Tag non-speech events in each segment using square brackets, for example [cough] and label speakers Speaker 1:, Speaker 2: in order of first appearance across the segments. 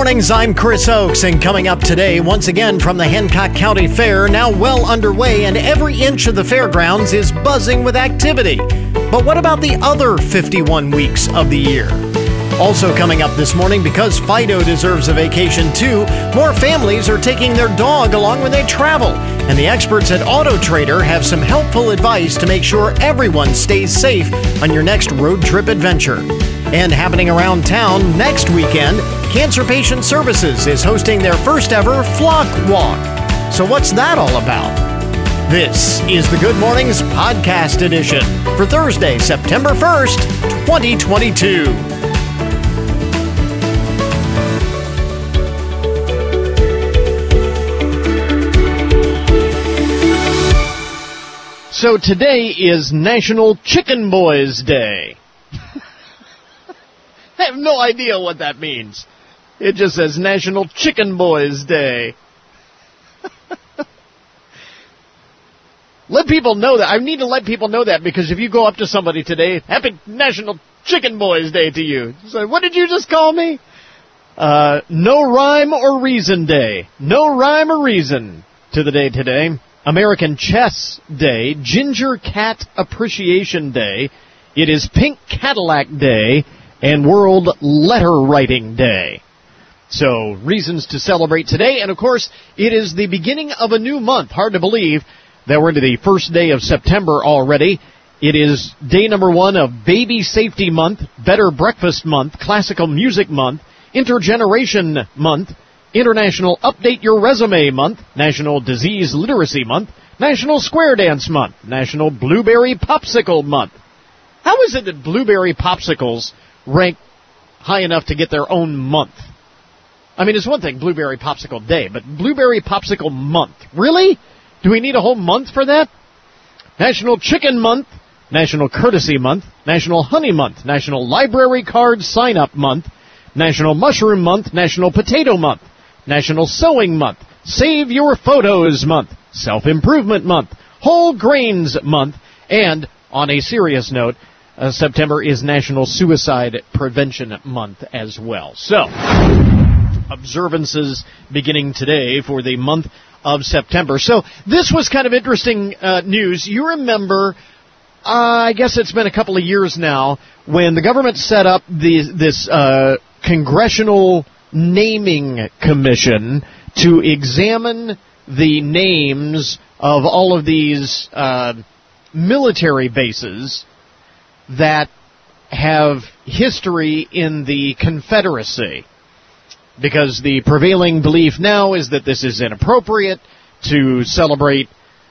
Speaker 1: mornings, I'm Chris Oakes, and coming up today, once again from the Hancock County Fair, now well underway, and every inch of the fairgrounds is buzzing with activity. But what about the other 51 weeks of the year? Also coming up this morning, because Fido deserves a vacation too, more families are taking their dog along when they travel. And the experts at Auto Trader have some helpful advice to make sure everyone stays safe on your next road trip adventure. And happening around town next weekend, Cancer Patient Services is hosting their first ever Flock Walk. So, what's that all about? This is the Good Mornings Podcast Edition for Thursday, September 1st, 2022. So today is National Chicken Boys Day. [laughs] I have no idea what that means. It just says National Chicken Boys Day. let people know that. I need to let people know that because if you go up to somebody today, Happy National Chicken Boys Day to you. What did you just call me? Uh, no rhyme or reason day. No rhyme or reason to the day today. American Chess Day, Ginger Cat Appreciation Day. It is Pink Cadillac Day and World Letter Writing Day. So, reasons to celebrate today, and of course, it is the beginning of a new month. Hard to believe that we're into the first day of September already. It is day number one of Baby Safety Month, Better Breakfast Month, Classical Music Month, Intergeneration Month, International Update Your Resume Month, National Disease Literacy Month, National Square Dance Month, National Blueberry Popsicle Month. How is it that blueberry popsicles rank high enough to get their own month. I mean, it's one thing, Blueberry Popsicle Day, but Blueberry Popsicle Month. Really? Do we need a whole month for that? National Chicken Month, National Courtesy Month, National Honey Month, National Library Card Sign Up Month, National Mushroom Month, National Potato Month, National Sewing Month, Save Your Photos Month, Self Improvement Month, Whole Grains Month, and, on a serious note, uh, September is National Suicide Prevention Month as well. So, observances beginning today for the month of September. So, this was kind of interesting uh, news. You remember, uh, I guess it's been a couple of years now, when the government set up the, this uh, congressional naming commission to examine the names of all of these uh, military bases that have history in the Confederacy. Because the prevailing belief now is that this is inappropriate to celebrate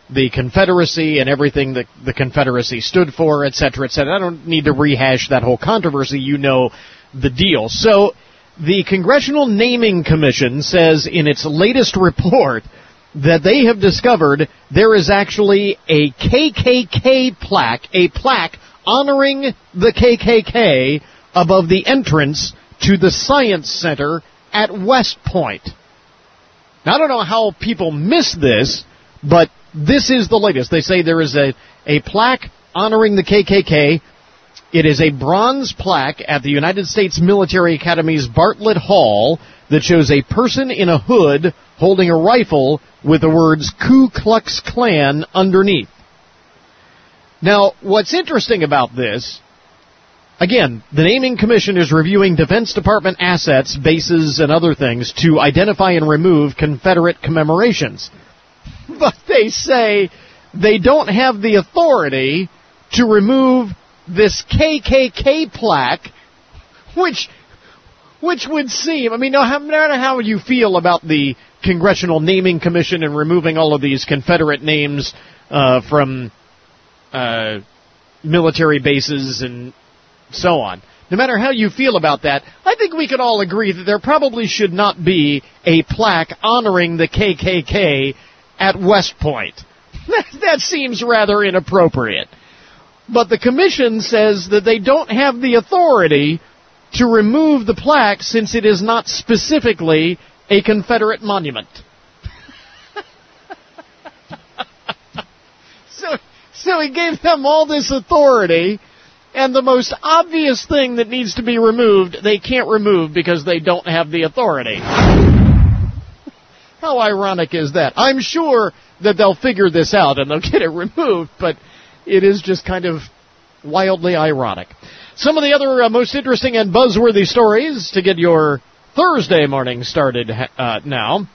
Speaker 1: the Confederacy and everything that the Confederacy stood for, etc., etc. I don't need to rehash that whole controversy. You know the deal. So, the Congressional Naming Commission says in its latest report that they have discovered there is actually a KKK plaque, a plaque honoring the KKK above the entrance to the Science Center at West Point. Now, I don't know how people miss this, but this is the latest. They say there is a, a plaque honoring the KKK. It is a bronze plaque at the United States Military Academy's Bartlett Hall that shows a person in a hood holding a rifle with the words Ku Klux Klan underneath. Now, what's interesting about this, again, the Naming Commission is reviewing Defense Department assets, bases, and other things to identify and remove Confederate commemorations. [laughs] But they say they don't have the authority to remove this KKK plaque, which which would seem, I mean, no matter how you feel about the Congressional Naming Commission and removing all of these Confederate names uh, from uh, military bases and so on. No matter how you feel about that, I think we can all agree that there probably should not be a plaque honoring the KKK at West Point. [laughs] that seems rather inappropriate. But the commission says that they don't have the authority to remove the plaque since it is not specifically a Confederate monument. [laughs] so, so he gave them all this authority, and the most obvious thing that needs to be removed, they can't remove because they don't have the authority. How ironic is that? I'm sure that they'll figure this out and they'll [laughs] get it removed, but it is just kind of wildly ironic. Some of the other uh, most interesting and buzzworthy stories to get your Thursday morning started uh, now.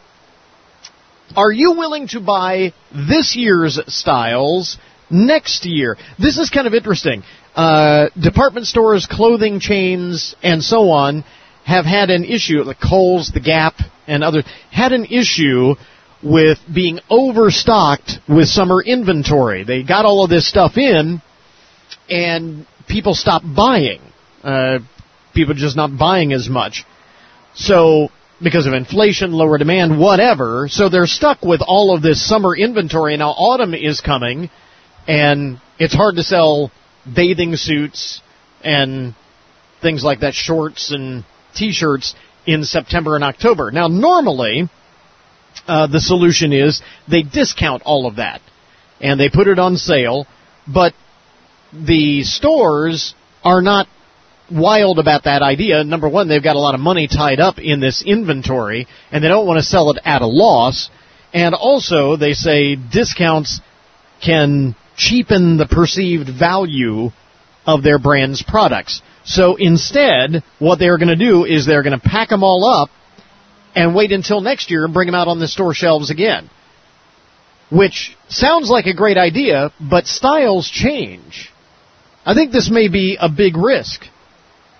Speaker 1: Are you willing to buy this year's styles next year? This is kind of interesting. Uh, department stores, clothing chains, and so on have had an issue. The Kohl's, the Gap, and others had an issue with being overstocked with summer inventory. They got all of this stuff in, and people stopped buying. Uh, people just not buying as much. So, because of inflation, lower demand, whatever, so they're stuck with all of this summer inventory. Now autumn is coming, and it's hard to sell bathing suits and things like that, shorts and t-shirts in September and October. Now normally, uh, the solution is they discount all of that and they put it on sale, but the stores are not wild about that idea. Number one, they've got a lot of money tied up in this inventory and they don't want to sell it at a loss. And also, they say discounts can cheapen the perceived value of their brand's products. So instead, what they're going to do is they're going to pack them all up and wait until next year and bring them out on the store shelves again. Which sounds like a great idea, but styles change. I think this may be a big risk.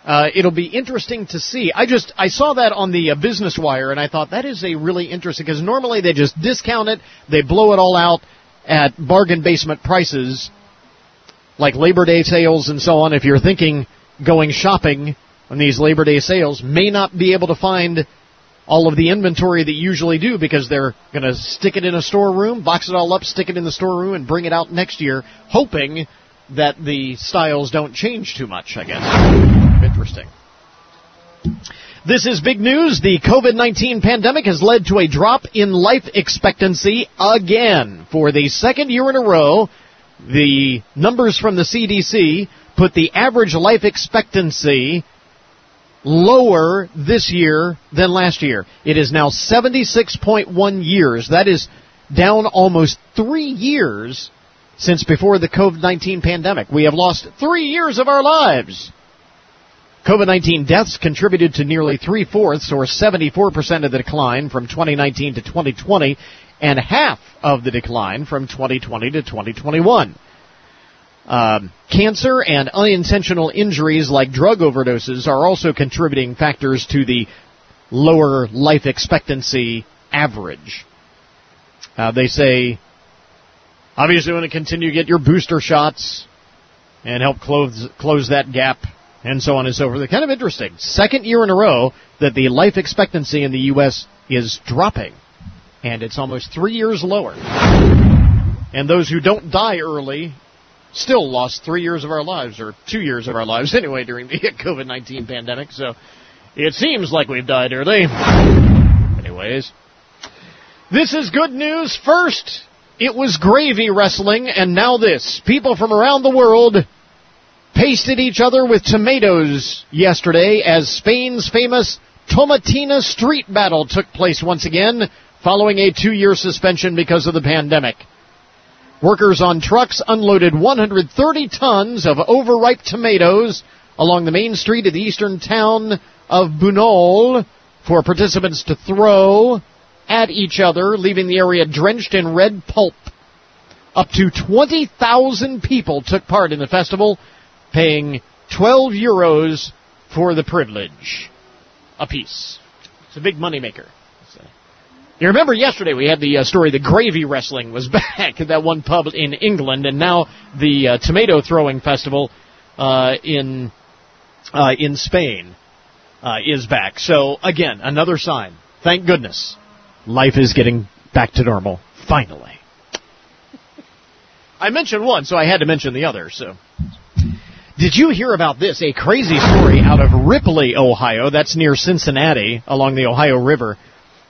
Speaker 1: Uh, it'll be interesting to see. I just I saw that on the uh, Business Wire, and I thought that is a really interesting because normally they just discount it, they blow it all out at bargain basement prices, like Labor Day sales and so on. If you're thinking going shopping on these Labor Day sales, may not be able to find all of the inventory that you usually do because they're going to stick it in a storeroom, box it all up, stick it in the storeroom, and bring it out next year, hoping that the styles don't change too much, I guess. Interesting. This is big news. The COVID-19 pandemic has led to a drop in life expectancy again. For the second year in a row, the numbers from the CDC put the average life expectancy lower this year than last year. It is now 76.1 years. That is down almost three years since before the COVID-19 pandemic. We have lost three years of our lives. COVID-19 deaths contributed to nearly three-fourths or 74% of the decline from 2019 to 2020 and half of the decline from 2020 to 2021. Um, cancer and unintentional injuries like drug overdoses are also contributing factors to the lower life expectancy average. Uh, they say, obviously, want to continue to get your booster shots and help close close that gap, and so on and so forth. They're kind of interesting. Second year in a row that the life expectancy in the U.S. is dropping, and it's almost three years lower. And those who don't die early still lost three years of our lives, or two years of our lives [laughs] anyway, during the [laughs] COVID 19 pandemic. So it seems like we've died early. Anyways, this is good news. First, it was gravy wrestling, and now this. People from around the world pasted each other with tomatoes yesterday as Spain's famous Tomatina Street Battle took place once again following a two year suspension because of the pandemic. Workers on trucks unloaded 130 tons of overripe tomatoes along the main street of the eastern town of Bunol for participants to throw at each other, leaving the area drenched in red pulp. Up to 20,000 people took part in the festival, paying 12 euros for the privilege a piece. It's a big moneymaker. You remember yesterday we had the uh, story the gravy wrestling was [laughs] back at that one pub in England, and now the uh, tomato throwing festival uh, in uh, in Spain uh, is back. So again, another sign. Thank goodness, life is getting back to normal finally. [laughs] I mentioned one, so I had to mention the other. So. Did you hear about this? A crazy story out of Ripley, Ohio. That's near Cincinnati along the Ohio River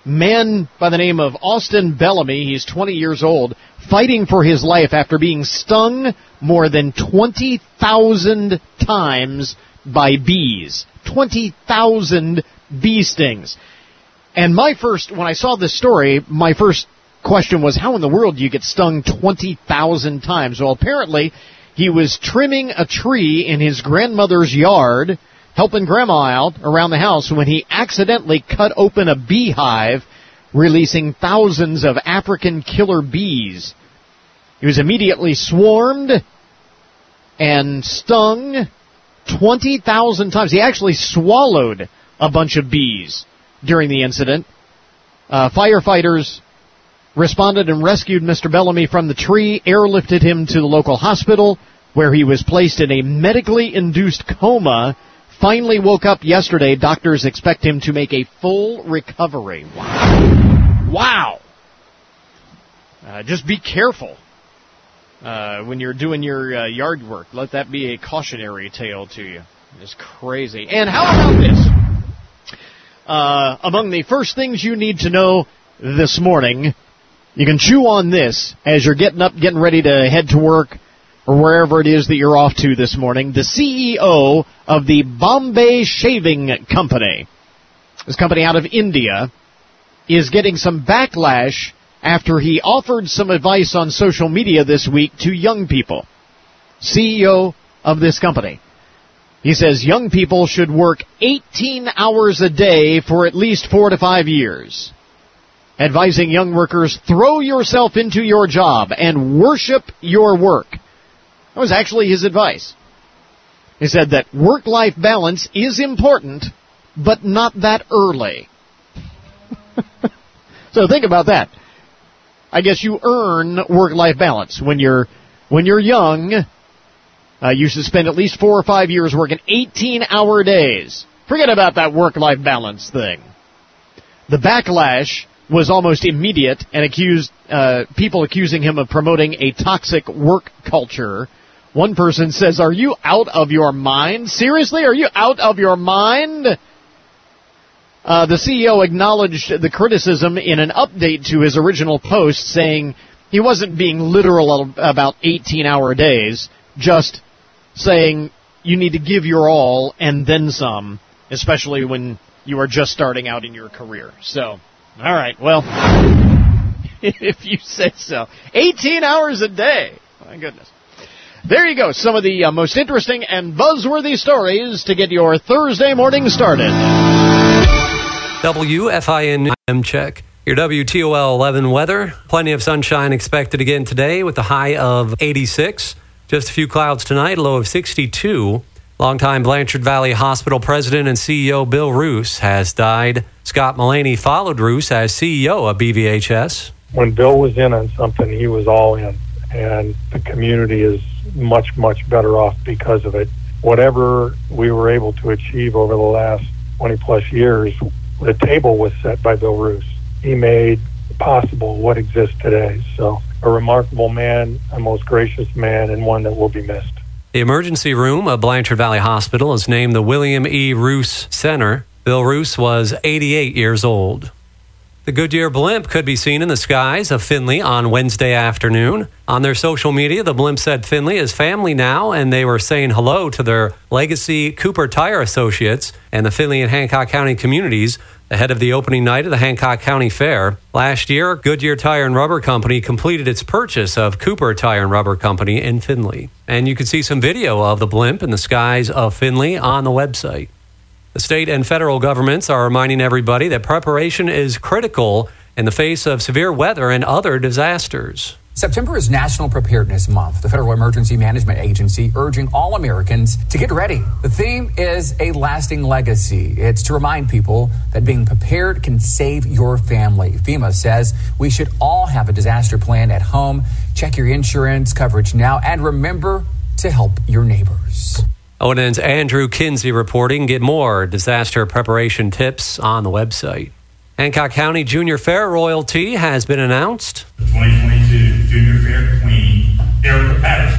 Speaker 1: man by the name of Austin Bellamy, he's 20 years old, fighting for his life after being stung more than 20,000 times by bees. 20,000 bee stings. And my first, when I saw this story, my first question was, how in the world do you get stung 20,000 times? Well, apparently, he was trimming a tree in his grandmother's yard, helping grandma out around the house when he accidentally cut open a beehive, releasing thousands of African killer bees. He was immediately swarmed and stung 20,000 times. He actually swallowed a bunch of bees during the incident. Uh, firefighters responded and rescued Mr. Bellamy from the tree, airlifted him to the local hospital where he was placed in a medically induced coma. Finally woke up yesterday. Doctors expect him to make a full recovery. Wow. Wow. Uh, just be careful uh, when you're doing your uh, yard work. Let that be a cautionary tale to you. It's crazy. And how about this? Uh, among the first things you need to know this morning you can chew on this as you're getting up, getting ready to head to work or wherever it is that you're off to this morning. The CEO of the Bombay Shaving Company, this company out of India, is getting some backlash after he offered some advice on social media this week to young people. CEO of this company. He says young people should work 18 hours a day for at least four to five years advising young workers throw yourself into your job and worship your work. That was actually his advice. He said that work life balance is important, but not that early. [laughs] so think about that. I guess you earn work life balance when you're when you're young. Uh, you should spend at least four or five years working 18 hour days. Forget about that work life balance thing. The backlash was almost immediate and accused uh, people accusing him of promoting a toxic work culture. One person says, "Are you out of your mind? Seriously, are you out of your mind?" Uh, the CEO acknowledged the criticism in an update to his original post, saying he wasn't being literal about 18-hour days, just saying you need to give your all and then some, especially when you are just starting out in your career. So. All right. Well, [laughs] if you say so. 18 hours a day. My goodness. There you go. Some of the uh, most interesting and buzzworthy stories to get your Thursday morning started.
Speaker 2: WFIN M check. Your WTOL 11 weather. Plenty of sunshine expected again today with a high of 86. Just a few clouds tonight, low of 62. Longtime Blanchard Valley Hospital president and CEO Bill Roos has died. Scott Malaney followed Roos as CEO of BVHS.
Speaker 3: When Bill was in on something, he was all in, and the community is much, much better off because of it. Whatever we were able to achieve over the last 20 plus years, the table was set by Bill Roos. He made possible what exists today. So, a remarkable man, a most gracious man, and one that will be missed.
Speaker 2: The emergency room of Blanchard Valley Hospital is named the William E. Roos Center. Bill Roos was 88 years old. The Goodyear blimp could be seen in the skies of Findlay on Wednesday afternoon. On their social media, the blimp said Findlay is family now, and they were saying hello to their legacy Cooper Tire associates and the Findlay and Hancock County communities ahead of the opening night of the Hancock County Fair. Last year, Goodyear Tire and Rubber Company completed its purchase of Cooper Tire and Rubber Company in Findlay. And you can see some video of the blimp in the skies of Findlay on the website. The state and federal governments are reminding everybody that preparation is critical in the face of severe weather and other disasters.
Speaker 4: September is National Preparedness Month. The Federal Emergency Management Agency urging all Americans to get ready. The theme is a lasting legacy. It's to remind people that being prepared can save your family. FEMA says we should all have a disaster plan at home. Check your insurance coverage now and remember to help your neighbors.
Speaker 2: ONN's Andrew Kinsey reporting. Get more disaster preparation tips on the website. Hancock County Junior Fair royalty has been announced.
Speaker 5: The 2022 Junior Fair Queen, Erica Patterson.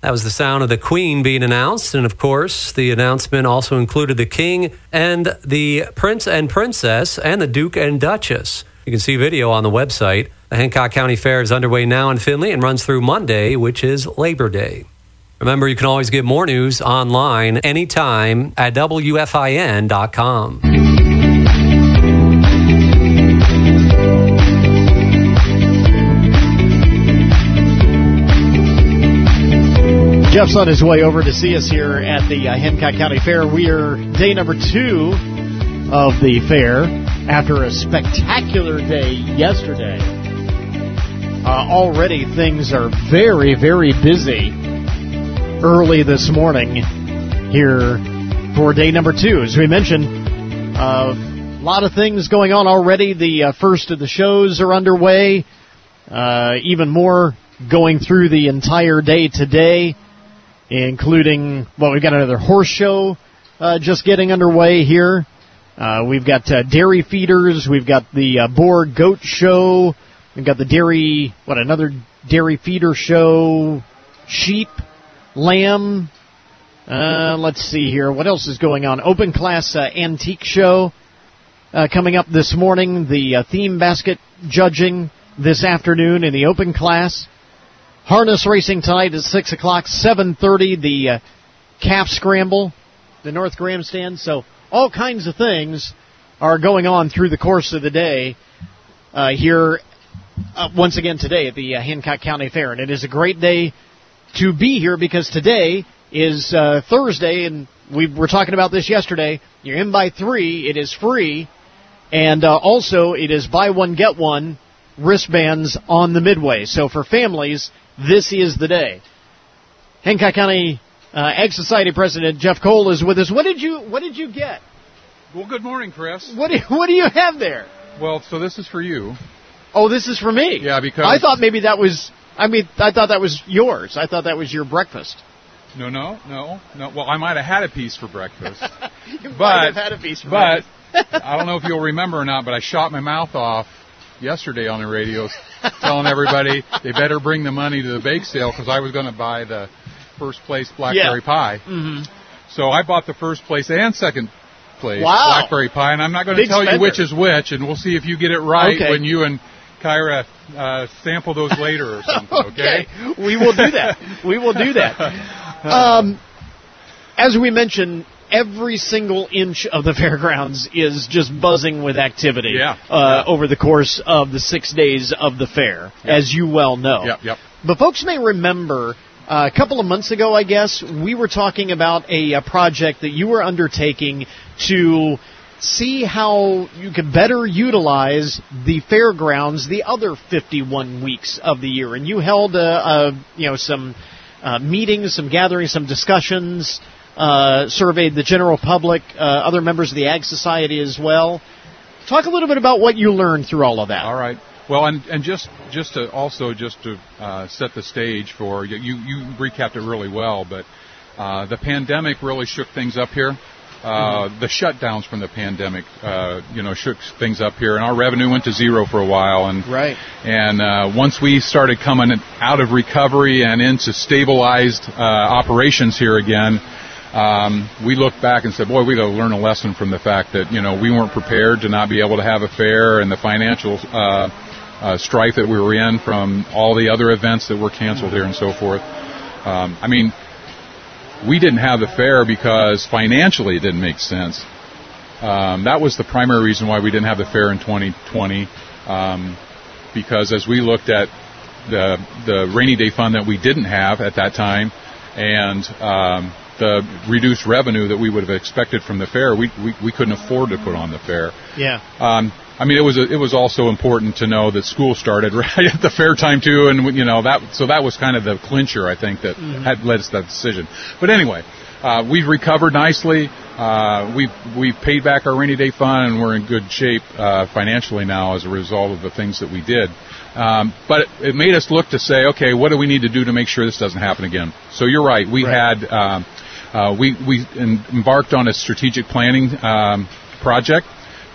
Speaker 2: That was the sound of the Queen being announced. And of course, the announcement also included the King and the Prince and Princess and the Duke and Duchess. You can see video on the website. The Hancock County Fair is underway now in Findlay and runs through Monday, which is Labor Day. Remember, you can always get more news online anytime at WFIN.com.
Speaker 1: Jeff's on his way over to see us here at the uh, Hancock County Fair. We are day number two of the fair after a spectacular day yesterday. Uh, already things are very, very busy early this morning here for day number two. As we mentioned, a uh, lot of things going on already. The uh, first of the shows are underway. Uh, even more going through the entire day today including, well, we've got another horse show uh, just getting underway here. Uh, we've got uh, dairy feeders. We've got the uh, boar goat show. We've got the dairy, what, another dairy feeder show, sheep, lamb. Uh, let's see here. What else is going on? Open class uh, antique show uh, coming up this morning. The theme basket judging this afternoon in the open class. Harness racing tonight at six o'clock, seven thirty. The uh, calf scramble, the North Grandstand. So all kinds of things are going on through the course of the day uh, here. Uh, once again today at the uh, Hancock County Fair, and it is a great day to be here because today is uh, Thursday, and we were talking about this yesterday. You're in by three; it is free, and uh, also it is buy one get one wristbands on the midway. So for families this is the day. Hancock County uh, Ag Society President Jeff Cole is with us. What did you What did you get?
Speaker 6: Well, good morning, Chris.
Speaker 1: What do, What do you have there?
Speaker 6: Well, so this is for you.
Speaker 1: Oh, this is for me.
Speaker 6: Yeah, because
Speaker 1: I thought maybe that was. I mean, I thought that was yours. I thought that was your breakfast.
Speaker 6: No, no, no, no. Well, I might have had a piece for breakfast. [laughs]
Speaker 1: you
Speaker 6: but,
Speaker 1: might have had a piece for
Speaker 6: but
Speaker 1: breakfast.
Speaker 6: I don't know if you'll remember or not, but I shot my mouth off yesterday on the radio telling everybody they better bring the money to the bake sale because I was going to buy the first place blackberry
Speaker 1: Yeah.
Speaker 6: pie.
Speaker 1: Mhm.
Speaker 6: So I bought the first place and second place
Speaker 1: Wow.
Speaker 6: blackberry pie, and I'm not going to tell
Speaker 1: spender.
Speaker 6: you which is which, and we'll see if you get it right
Speaker 1: Okay.
Speaker 6: when you and Kyra uh, sample those later or something. [laughs] Okay.
Speaker 1: we will do that. We will do that. [laughs] Um, as we mentioned, every single inch of the [laughs] fairgrounds is just buzzing with activity
Speaker 6: Yeah.
Speaker 1: uh, over the course of the six days of the fair, as you well know.
Speaker 6: Yep. Yep.
Speaker 1: But folks may remember uh, a couple of months ago, I guess, we were talking about a, a project that you were undertaking to see how you could better utilize the fairgrounds the other 51 weeks of the year. And you held, uh, uh, you know, some uh, meetings, some gatherings, some discussions, uh, surveyed the general public, uh, other members of the Ag Society as well. Talk a little bit about what you learned through all of that.
Speaker 6: All right. Well, and and just just to also just to uh, set the stage for you, you recapped it really well, but uh, the pandemic really shook things up here. Uh, The shutdowns from the pandemic, uh, you know, shook things up here, and our revenue went to zero for a while. And
Speaker 1: Right.
Speaker 6: and uh, once we started coming out of recovery and into stabilized uh, operations here again, um, we looked back and said, "Boy, we got to learn a lesson from the fact that you know we weren't prepared to not be able to have a fair and the financial uh, uh, strife that we were in from all the other events that were canceled here and so forth." Um, I mean, we didn't have the fair because financially it didn't make sense. Um, that was the primary reason why we didn't have the fair in 2020. Um, because as we looked at the the rainy day fund that we didn't have at that time, and um, the reduced revenue that we would have expected from the fair, we, we we couldn't afford to put on the fair.
Speaker 1: Yeah.
Speaker 6: Um, I mean, it was it was also important to know that school started [laughs] right at the fair time too, and you know that so that was kind of the clincher I think that had led us to that decision. But anyway, uh, we've recovered nicely. Uh, we've we've paid back our rainy day fund, and we're in good shape uh, financially now as a result of the things that we did. Um, but it, it made us look to say, okay, what do we need to do to make sure this doesn't happen again? So you're right. We
Speaker 1: Right.
Speaker 6: had um, uh, we we embarked on a strategic planning um, project.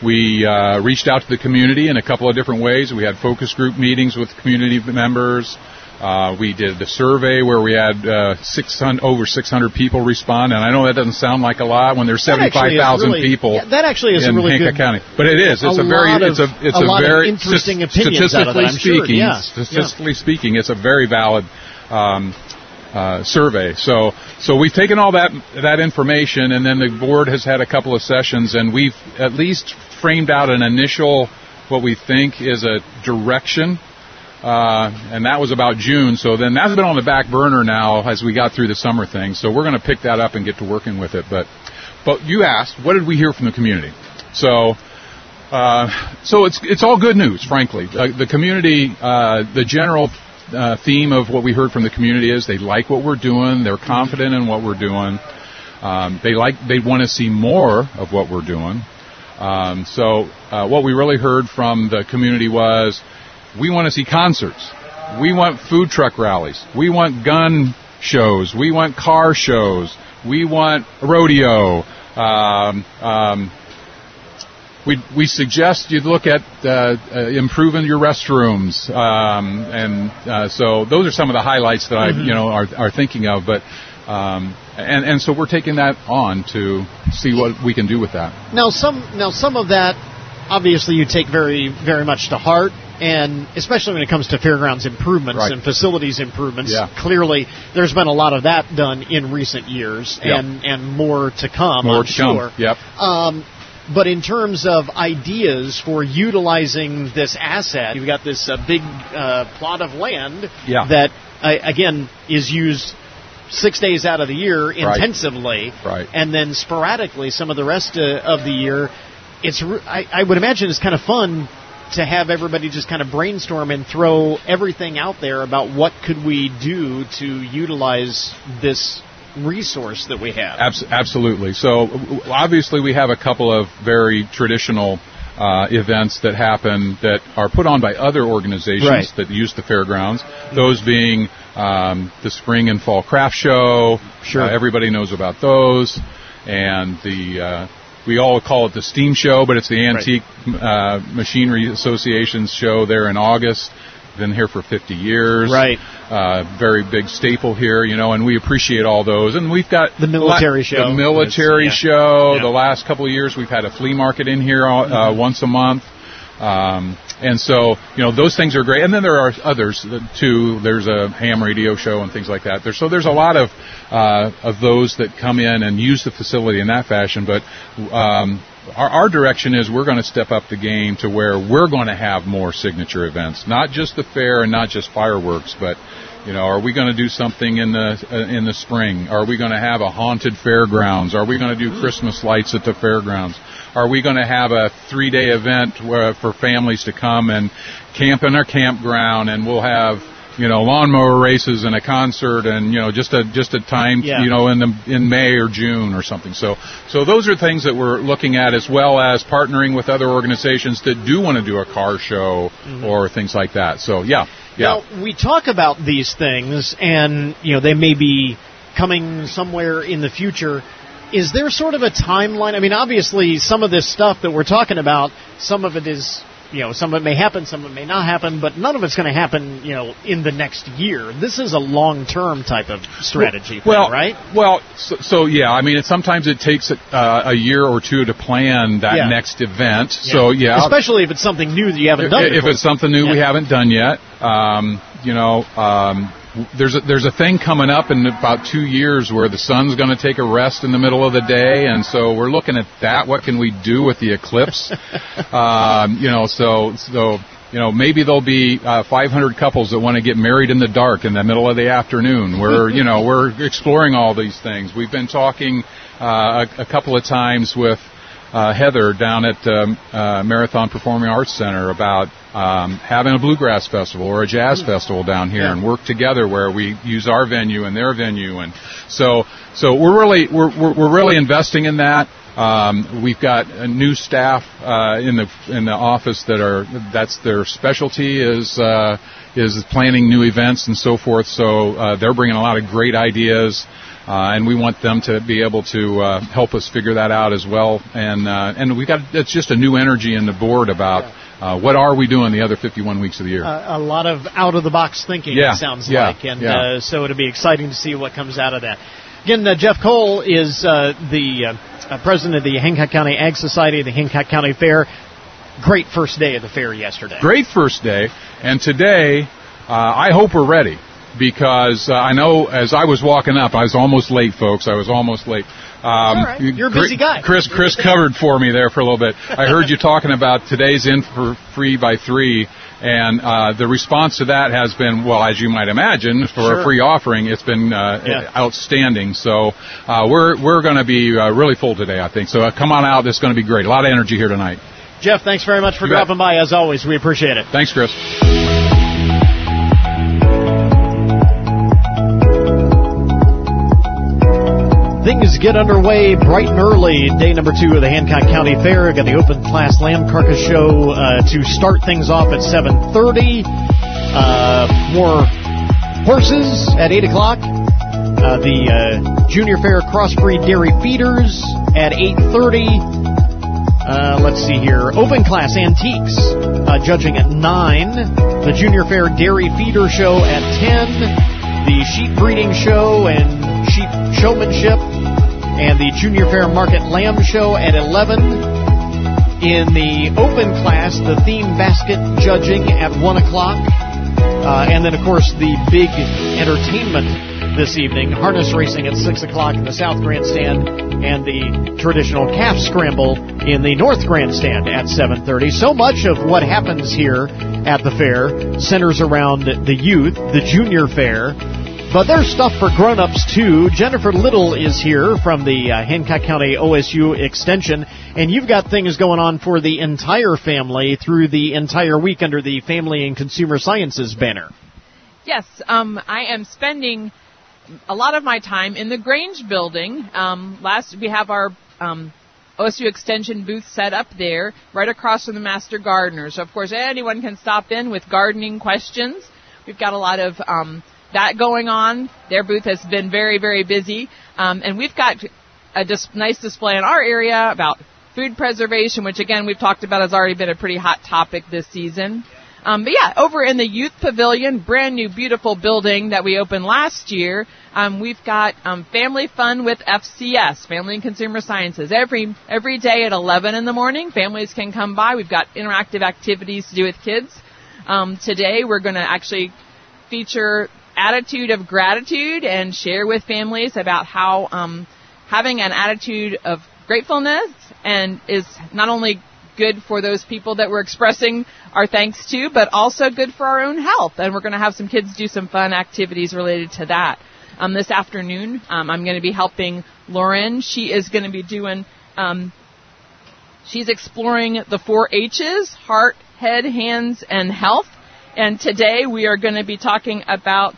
Speaker 6: We uh, reached out to the community in a couple of different ways. We had focus group meetings with community members. Uh, we did the survey where we had uh, 600, over 600 people respond, and I know that doesn't sound like a lot when there's
Speaker 1: That actually is
Speaker 6: 75,000
Speaker 1: really-
Speaker 6: people.
Speaker 1: yeah, that actually is
Speaker 6: in
Speaker 1: really
Speaker 6: Hancock
Speaker 1: good-
Speaker 6: County, but it is. It's
Speaker 1: a
Speaker 6: a, very,
Speaker 1: of-
Speaker 6: it's a, it's
Speaker 1: a
Speaker 6: a, very
Speaker 1: interesting
Speaker 6: st-
Speaker 1: opinions of that,
Speaker 6: statistically
Speaker 1: I'm sure.
Speaker 6: speaking.
Speaker 1: Yeah,
Speaker 6: Statistically speaking, it's a very valid. Um, uh, survey. So, so we've taken all that that information, and then the board has had a couple of sessions, and we've at least framed out an initial what we think is a direction. Uh, and that was about June. So then that's been on the back burner now as we got through the summer thing. So we're going to pick that up and get to working with it. But, but you asked, what did we hear from the community? So, uh, so it's it's all good news, frankly. Uh, the community, uh, the general uh, theme of what we heard from the community is they like what we're doing. They're confident in what we're doing. Um, they like they want to see more of what we're doing. Um, so uh, what we really heard from the community was we want to see concerts. We want food truck rallies. We want gun shows. We want car shows. We want rodeo. Um, um, we we suggest you look at uh, uh, improving your restrooms, um, and uh, so those are some of the highlights that I you know are, are thinking of. But um, and and so we're taking that on to see what we can do with that.
Speaker 1: Now some now some of that obviously you take very very much to heart and especially when it comes to fairgrounds improvements
Speaker 6: Right.
Speaker 1: and facilities improvements
Speaker 6: Yeah.
Speaker 1: clearly there's been a lot of that done in recent years
Speaker 6: Yeah.
Speaker 1: and and more to come
Speaker 6: More
Speaker 1: I'm
Speaker 6: to come.
Speaker 1: sure
Speaker 6: Yep.
Speaker 1: um, but in terms of ideas for utilizing this asset, you've got this uh, big uh, plot of land
Speaker 6: Yeah.
Speaker 1: that, uh, again, is used six days out of the year intensively,
Speaker 6: Right.
Speaker 1: and then sporadically some of the rest uh, of the year. It's I, I would imagine it's kind of fun to have everybody just kind of brainstorm and throw everything out there about what could we do to utilize this resource that we have.
Speaker 6: Abs- absolutely. So obviously we have a couple of very traditional uh, events that happen that are put on by other organizations
Speaker 1: Right.
Speaker 6: that use the fairgrounds. Those being um, the spring and fall craft show.
Speaker 1: Sure.
Speaker 6: Uh, everybody knows about those, and the. Uh, we all call it the steam show, but it's the Antique uh, Machinery Association's show there in August. Been here for 50 years.
Speaker 1: Right.
Speaker 6: Uh, very big staple here, you know, and we appreciate all those. And we've got
Speaker 1: The military
Speaker 6: la-
Speaker 1: show.
Speaker 6: The military
Speaker 1: yeah.
Speaker 6: show.
Speaker 1: Yeah.
Speaker 6: The last couple of years, we've had a flea market in here uh,
Speaker 1: Mm-hmm.
Speaker 6: once a month. Um, and so, you know, those things are great. And then there are others too. There's a ham radio show and things like that. So there's a lot of uh, of those that come in and use the facility in that fashion. But um, our, our direction is we're going to step up the game to where we're going to have more signature events, not just the fair and not just fireworks, but you know, are we going to do something in the uh, in the spring? Are we going to have a haunted fairgrounds? Are we going to do Christmas lights at the fairgrounds? Are we going to have a three-day event where, for families to come and camp in our campground, and we'll have you know lawnmower races and a concert, and you know just a just a time
Speaker 1: Yeah.
Speaker 6: you know in the in May or June or something. So so those are things that we're looking at as well as partnering with other organizations that do want to do a car show mm-hmm. or things like that. So yeah, yeah.
Speaker 1: Now, we talk about these things, and you know they may be coming somewhere in the future. Is there sort of a timeline? I mean, obviously, some of this stuff that we're talking about, some of it is, you know, some of it may happen, some of it may not happen, but none of it's going to happen, you know, in the next year. This is a long-term type of strategy, thing,
Speaker 6: well,
Speaker 1: right?
Speaker 6: Well, so, so yeah, I mean, it, sometimes it takes uh, a year or two to plan that
Speaker 1: Yeah.
Speaker 6: next event. Yeah. So yeah,
Speaker 1: especially if it's something new that you haven't done.
Speaker 6: if
Speaker 1: before.
Speaker 6: it's something new we haven't done yet, um, you know, um, there's a, there's a thing coming up in about two years where the sun's going to take a rest in the middle of the day, and so we're looking at that. What can we do with the eclipse? [laughs] um, you know, so so. You know, maybe there'll be uh, 500 couples that want to get married in the dark in the middle of the afternoon. We're, you know, we're exploring all these things. We've been talking uh, a, a couple of times with uh, Heather down at um, uh, Marathon Performing Arts Center about um, having a bluegrass festival or a jazz festival down here
Speaker 1: Yeah.
Speaker 6: and work together where we use our venue and their venue and so so we're really we're we're, we're really investing in that. Um, we've got a new staff uh, in the in the office that are that's their specialty is uh, is planning new events and so forth. So uh, they're bringing a lot of great ideas. Uh, and we want them to be able to uh, help us figure that out as well. And uh, and we got it's just a new energy in the board about uh, what are we doing the other 51 weeks of the year?
Speaker 1: Uh, a lot of out of the box thinking.
Speaker 6: Yeah,
Speaker 1: It sounds
Speaker 6: yeah,
Speaker 1: like, and
Speaker 6: yeah.
Speaker 1: uh, so it'll be exciting to see what comes out of that. Again, uh, Jeff Cole is uh, the president of the Hancock County Ag Society, the Hancock County Fair. Great first day of the fair yesterday.
Speaker 6: Great first day, and today uh, I hope we're ready because uh, I know as I was walking up, I was almost late, folks. I was almost late. Um,
Speaker 1: All right. You're a busy
Speaker 6: Chris-
Speaker 1: guy.
Speaker 6: Chris, Chris covered for me there for a little bit. I heard you talking about today's in for free by three, and uh, the response to that has been, well, as you might imagine, for
Speaker 1: Sure.
Speaker 6: a free offering, it's been uh,
Speaker 1: Yeah.
Speaker 6: outstanding. So uh, we're we're going to be uh, really full today, I think. So uh, come on out. It's going to be great. A lot of energy here tonight.
Speaker 1: Jeff, thanks very much for
Speaker 6: You bet.
Speaker 1: dropping by. As always, we appreciate it.
Speaker 6: Thanks, Chris.
Speaker 1: Things get underway bright and early. Day number two of the Hancock County Fair. Got the open class lamb carcass show uh, to start things off at 7:30. Uh, more horses at 8 o'clock. Uh, the uh, Junior Fair Crossbreed Dairy Feeders at 8:30. Uh, let's see here. Open class antiques uh, judging at 9. The Junior Fair Dairy Feeder Show at 10. The sheep breeding show and showmanship. And the Junior Fair Market Lamb Show at 11. In the open class, the theme basket judging at 1 o'clock. Uh, and then, of course, the big entertainment this evening, harness racing at 6 o'clock in the South Grandstand, and the traditional calf scramble in the North Grandstand at 7.30. So much of what happens here at the fair centers around the youth, the junior fair, but there's stuff for grown-ups too. Jennifer Little is here from the uh, Hancock County OSU Extension, and you've got things going on for the entire family through the entire week under the Family and Consumer Sciences banner.
Speaker 7: Yes, um, I am spending a lot of my time in the Grange building. Um, last we have our um, OSU Extension booth set up there, right across from the Master Gardener. So of course anyone can stop in with gardening questions. We've got a lot of um, that going on. Their booth has been very very busy, um, and we've got a dis- nice display in our area about food preservation, which again we've talked about has already been a pretty hot topic this season. Um, but yeah, over in the Youth Pavilion, brand new, beautiful building that we opened last year, um, we've got um, family fun with FCS, Family and Consumer Sciences. Every every day at 11 in the morning, families can come by. We've got interactive activities to do with kids. Um, today, we're going to actually feature attitude of gratitude and share with families about how um, having an attitude of gratefulness and is not only good for those people that we're expressing our thanks to, but also good for our own health. And we're going to have some kids do some fun activities related to that. Um, this afternoon, um, I'm going to be helping Lauren. She is going to be doing, um, she's exploring the four H's, heart, head, hands, and health. And today we are going to be talking about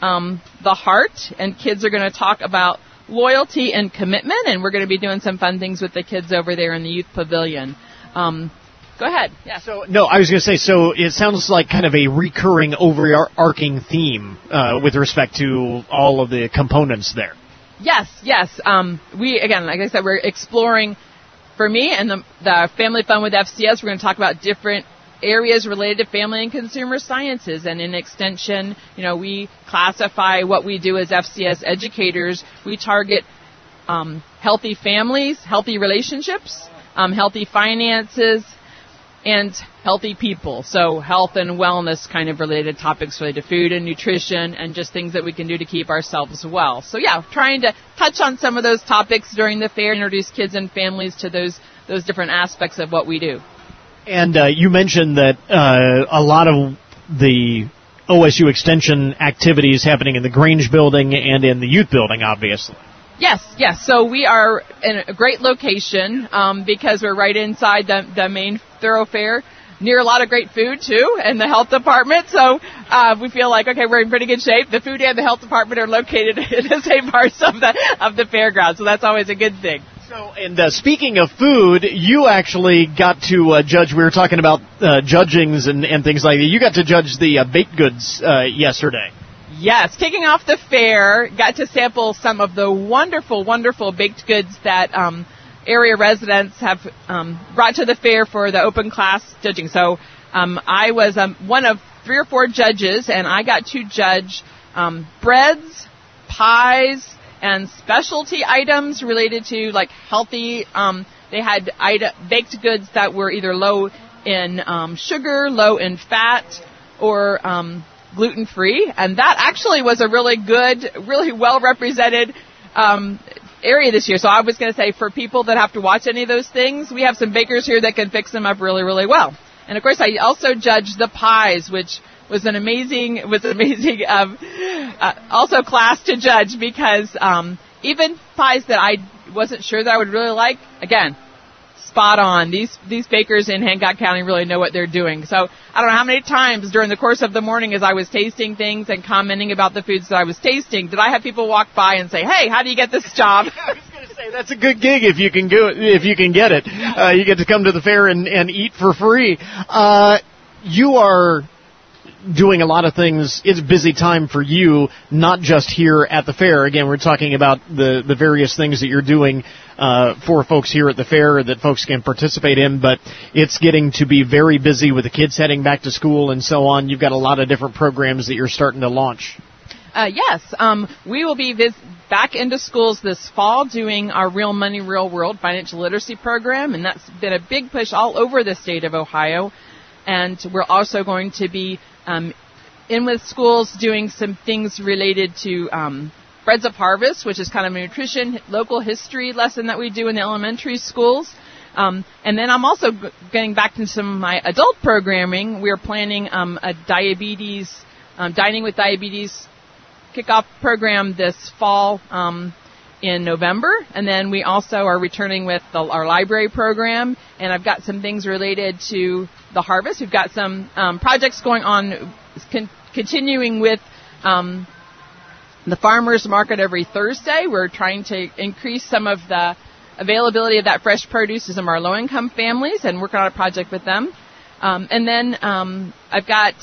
Speaker 7: um, the heart, and kids are going to talk about loyalty and commitment, and we're going to be doing some fun things with the kids over there in the youth pavilion. Um, go ahead. Yeah.
Speaker 1: So no, I was going to say. So it sounds like kind of a recurring, overarching theme uh, with respect to all of the components there.
Speaker 7: Yes, yes. Um, we again, like I said, we're exploring. For me and the, the Family Fun with FCS, we're going to talk about different areas related to family and consumer sciences. And in extension, you know, we classify what we do as FCS educators. We target um, healthy families, healthy relationships, um, healthy finances, and healthy people. So health and wellness kind of related topics related to food and nutrition and just things that we can do to keep ourselves well. So yeah, trying to touch on some of those topics during the fair, introduce kids and families to those those different aspects of what we do.
Speaker 1: And uh, you mentioned that uh, a lot of the OSU extension activities happening in the Grange building and in the youth building, obviously.
Speaker 7: Yes, yes. So we are in a great location um, because we're right inside the, the main thoroughfare, near a lot of great food too, and the health department. So uh, we feel like okay, we're in pretty good shape. The food and the health department are located [laughs] in the same parts of the of the fairground, so that's always a good thing.
Speaker 1: So, and uh, speaking of food, you actually got to uh, judge. We were talking about uh, judgings and, and things like that. You got to judge the uh, baked goods uh, yesterday.
Speaker 7: Yes, kicking off the fair, got to sample some of the wonderful, wonderful baked goods that um, area residents have um, brought to the fair for the open class judging. So um, I was um, one of three or four judges, and I got to judge um, breads, pies, and specialty items related to like healthy. Um, they had ita- baked goods that were either low in um, sugar, low in fat, or um, gluten free, and that actually was a really good, really well represented um, area this year. So I was going to say for people that have to watch any of those things, we have some bakers here that can fix them up really, really well. And of course, I also judged the pies, which was an amazing, was amazing, um, uh, also class to judge because um, even pies that I wasn't sure that I would really like, again, spot on. These these bakers in Hancock County really know what they're doing. So I don't know how many times during the course of the morning as I was tasting things and commenting about the foods that I was tasting, did I have people walk by and say, "Hey, how do you get this job?" [laughs]
Speaker 1: I was going to say that's a good gig if you can go if you can get it. Uh, you get to come to the fair and, and eat for free. Uh, you are doing a lot of things. It's a busy time for you, not just here at the fair. Again, we're talking about the, the various things that you're doing uh, for folks here at the fair that folks can participate in, but it's getting to be very busy with the kids heading back to school and so on. You've got a lot of different programs that you're starting to launch.
Speaker 7: Uh, yes, um, we will be vis- back into schools this fall doing our Real Money, Real World financial literacy program, and that's been a big push all over the state of Ohio. And we're also going to be um, in with schools doing some things related to um, Breads of Harvest, which is kind of a nutrition local history lesson that we do in the elementary schools. Um, and then I'm also getting back to some of my adult programming. We're planning um, a diabetes, um, dining with diabetes kickoff program this fall um, in November, and then we also are returning with the, our library program. And I've got some things related to the harvest. We've got some um, projects going on, con- continuing with um, the farmers market every Thursday. We're trying to increase some of the availability of that fresh produce to some of our low-income families, and working on a project with them. Um, and then um, I've got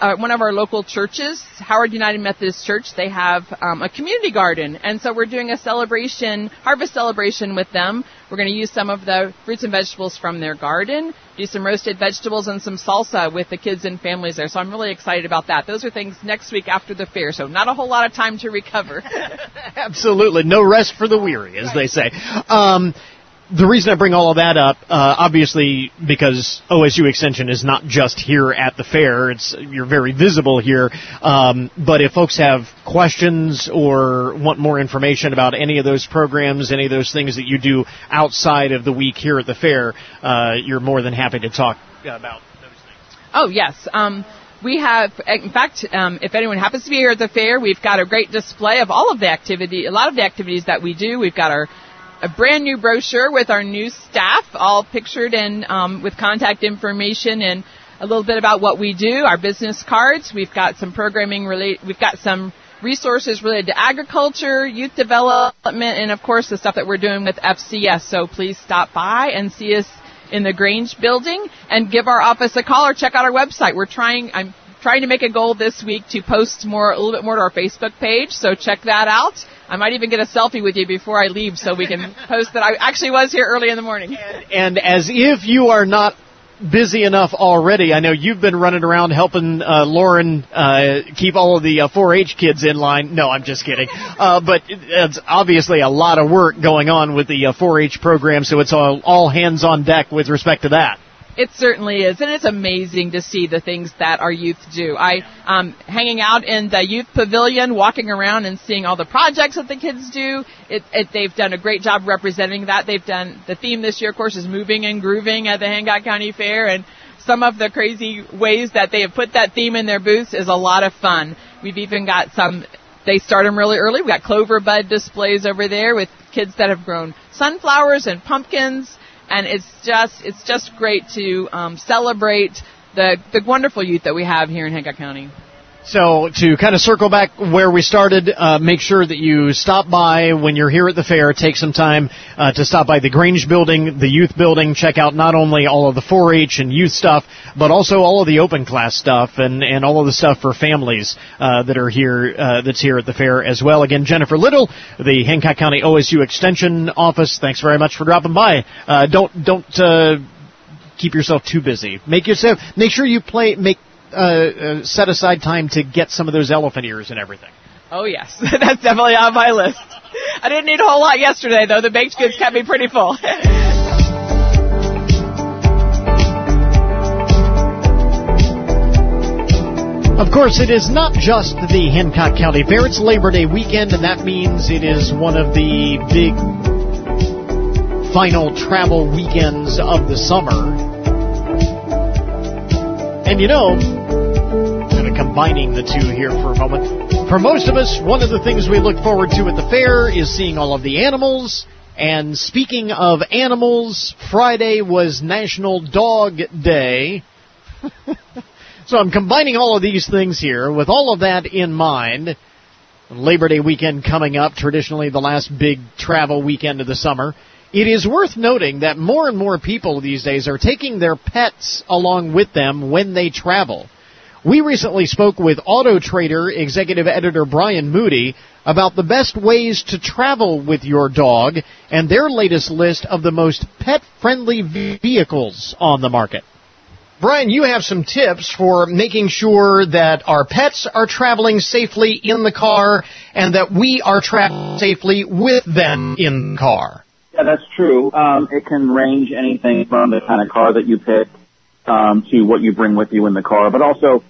Speaker 7: uh, one of our local churches, Howard United Methodist Church, they have um, a community garden, and so we're doing a celebration, harvest celebration with them. We're going to use some of the fruits and vegetables from their garden, do some roasted vegetables and some salsa with the kids and families there. So I'm really excited about that. Those are things next week after the fair, so not a whole lot of time to recover. [laughs]
Speaker 1: Absolutely, no rest for the weary, as they say. Um, the reason I bring all of that up, uh, obviously, because OSU Extension is not just here at the fair. It's you're very visible here. Um, but if folks have questions or want more information about any of those programs, any of those things that you do outside of the week here at the fair, uh, you're more than happy to talk about those things.
Speaker 7: Oh yes. Um, we have, in fact, um, if anyone happens to be here at the fair, we've got a great display of all of the activity, a lot of the activities that we do. We've got our a brand new brochure with our new staff, all pictured and um, with contact information and a little bit about what we do. Our business cards. We've got some programming related. We've got some resources related to agriculture, youth development, and of course the stuff that we're doing with FCS. So please stop by and see us in the Grange building and give our office a call or check out our website. We're trying. I'm trying to make a goal this week to post more, a little bit more to our Facebook page. So check that out. I might even get a selfie with you before I leave so we can [laughs] post that I actually was here early in the morning.
Speaker 1: And as if you are not busy enough already, I know you've been running around helping uh, Lauren uh, keep all of the uh, 4-H kids in line. No, I'm just kidding. Uh, but it's obviously a lot of work going on with the uh, 4-H program, so it's all, all hands on deck with respect to that.
Speaker 7: It certainly is, and it's amazing to see the things that our youth do. I um, hanging out in the youth pavilion, walking around and seeing all the projects that the kids do. It, it, they've done a great job representing that. They've done the theme this year, of course, is moving and grooving at the Hancock County Fair, and some of the crazy ways that they have put that theme in their booths is a lot of fun. We've even got some. They start them really early. We've got clover bud displays over there with kids that have grown sunflowers and pumpkins and it's just it's just great to um, celebrate the the wonderful youth that we have here in Hancock County.
Speaker 1: So to kind of circle back where we started, uh, make sure that you stop by when you're here at the fair. Take some time uh, to stop by the Grange building, the youth building. Check out not only all of the 4-H and youth stuff, but also all of the open class stuff and, and all of the stuff for families uh, that are here. Uh, that's here at the fair as well. Again, Jennifer Little, the Hancock County OSU Extension Office. Thanks very much for dropping by. Uh, don't don't uh, keep yourself too busy. Make yourself make sure you play make uh, uh, set aside time to get some of those elephant ears and everything.
Speaker 7: Oh yes, [laughs] that's definitely on my list. I didn't eat a whole lot yesterday though. The baked goods kept me pretty full. [laughs]
Speaker 1: Of course, it is not just the Hancock County Fair. It's Labor Day weekend, and that means it is one of the big final travel weekends of the summer. And you know, kind of combining the two here for a moment. For most of us, one of the things we look forward to at the fair is seeing all of the animals. And speaking of animals, Friday was National Dog Day. [laughs] so I'm combining all of these things here with all of that in mind. Labor Day weekend coming up, traditionally the last big travel weekend of the summer. It is worth noting that more and more people these days are taking their pets along with them when they travel. We recently spoke with Auto Trader executive editor Brian Moody about the best ways to travel with your dog and their latest list of the most pet friendly vehicles on the market. Brian, you have some tips for making sure that our pets are traveling safely in the car and that we are traveling safely with them in the car.
Speaker 8: Yeah, that's true. Um, it can range anything from the kind of car that you pick um, to what you bring with you in the car, but also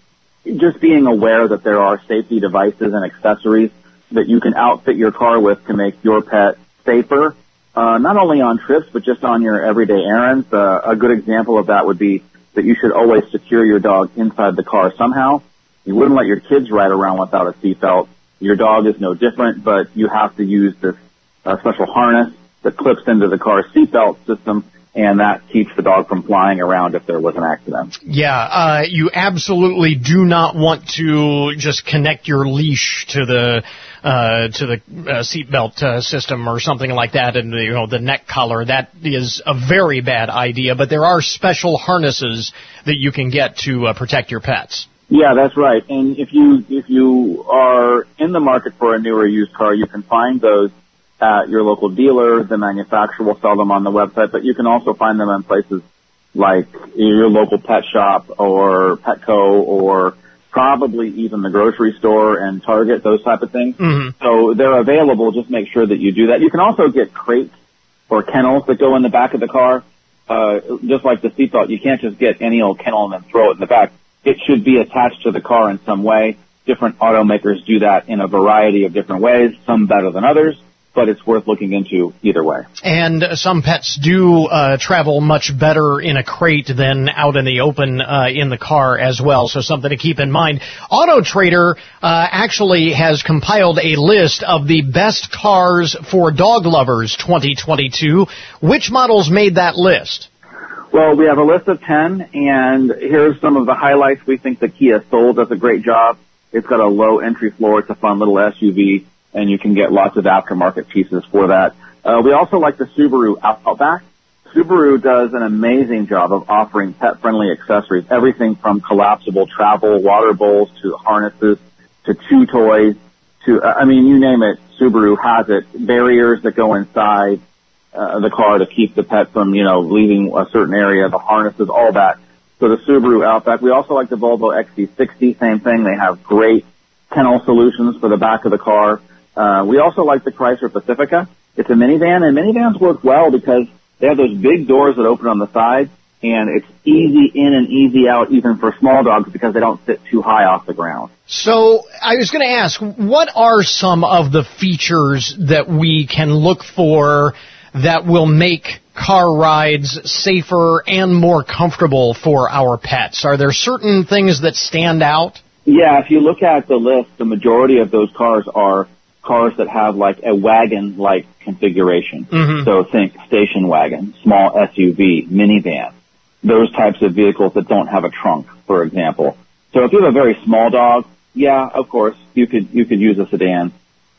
Speaker 8: just being aware that there are safety devices and accessories that you can outfit your car with to make your pet safer, uh, not only on trips, but just on your everyday errands. Uh, a good example of that would be that you should always secure your dog inside the car somehow. You wouldn't let your kids ride around without a seatbelt. Your dog is no different, but you have to use this uh, special harness that clips into the car's seatbelt system and that keeps the dog from flying around if there was an accident.
Speaker 1: Yeah, uh, you absolutely do not want to just connect your leash to the uh, to the uh, seatbelt uh, system or something like that, and you know the neck collar. That is a very bad idea. But there are special harnesses that you can get to uh, protect your pets.
Speaker 8: Yeah, that's right. And if you if you are in the market for a newer used car, you can find those at your local dealer. The manufacturer will sell them on the website, but you can also find them in places like your local pet shop or Petco or probably even the grocery store and Target, those type of things.
Speaker 1: Mm-hmm.
Speaker 8: So they're available. Just make sure that you do that. You can also get crates or kennels that go in the back of the car. Uh, just like the seatbelt, you can't just get any old kennel and then throw it in the back. It should be attached to the car in some way. Different automakers do that in a variety of different ways, some better than others but it's worth looking into either way.
Speaker 1: And some pets do uh, travel much better in a crate than out in the open uh, in the car as well. So something to keep in mind. Auto Trader uh, actually has compiled a list of the best cars for dog lovers 2022. Which models made that list?
Speaker 8: Well, we have a list of 10, and here's some of the highlights. We think the Kia Soul does a great job. It's got a low entry floor. It's a fun little SUV and you can get lots of aftermarket pieces for that. Uh, we also like the Subaru Outback. Subaru does an amazing job of offering pet-friendly accessories, everything from collapsible travel water bowls to harnesses to chew toys to, uh, I mean, you name it, Subaru has it. Barriers that go inside uh, the car to keep the pet from, you know, leaving a certain area, the harnesses, all that. So the Subaru Outback. We also like the Volvo XC60, same thing. They have great kennel solutions for the back of the car. Uh, we also like the Chrysler Pacifica. It's a minivan, and minivans work well because they have those big doors that open on the side, and it's easy in and easy out even for small dogs because they don't sit too high off the ground.
Speaker 1: So I was going to ask, what are some of the features that we can look for that will make car rides safer and more comfortable for our pets? Are there certain things that stand out?
Speaker 8: Yeah, if you look at the list, the majority of those cars are cars that have like a wagon like configuration.
Speaker 1: Mm-hmm.
Speaker 8: So think station wagon, small SUV, minivan, those types of vehicles that don't have a trunk, for example. So if you have a very small dog, yeah, of course, you could you could use a sedan.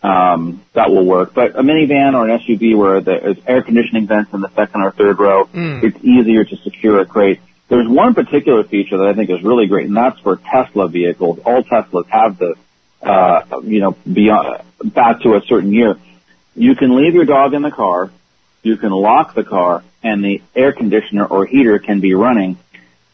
Speaker 8: Um, that will work. But a minivan or an SUV where there's air conditioning vents in the second or third row,
Speaker 1: Mm.
Speaker 8: it's easier to secure a crate. There's one particular feature that I think is really great, and that's for Tesla vehicles. All Teslas have this, uh, you know, beyond, back to a certain year. You can leave your dog in the car, you can lock the car, and the air conditioner or heater can be running.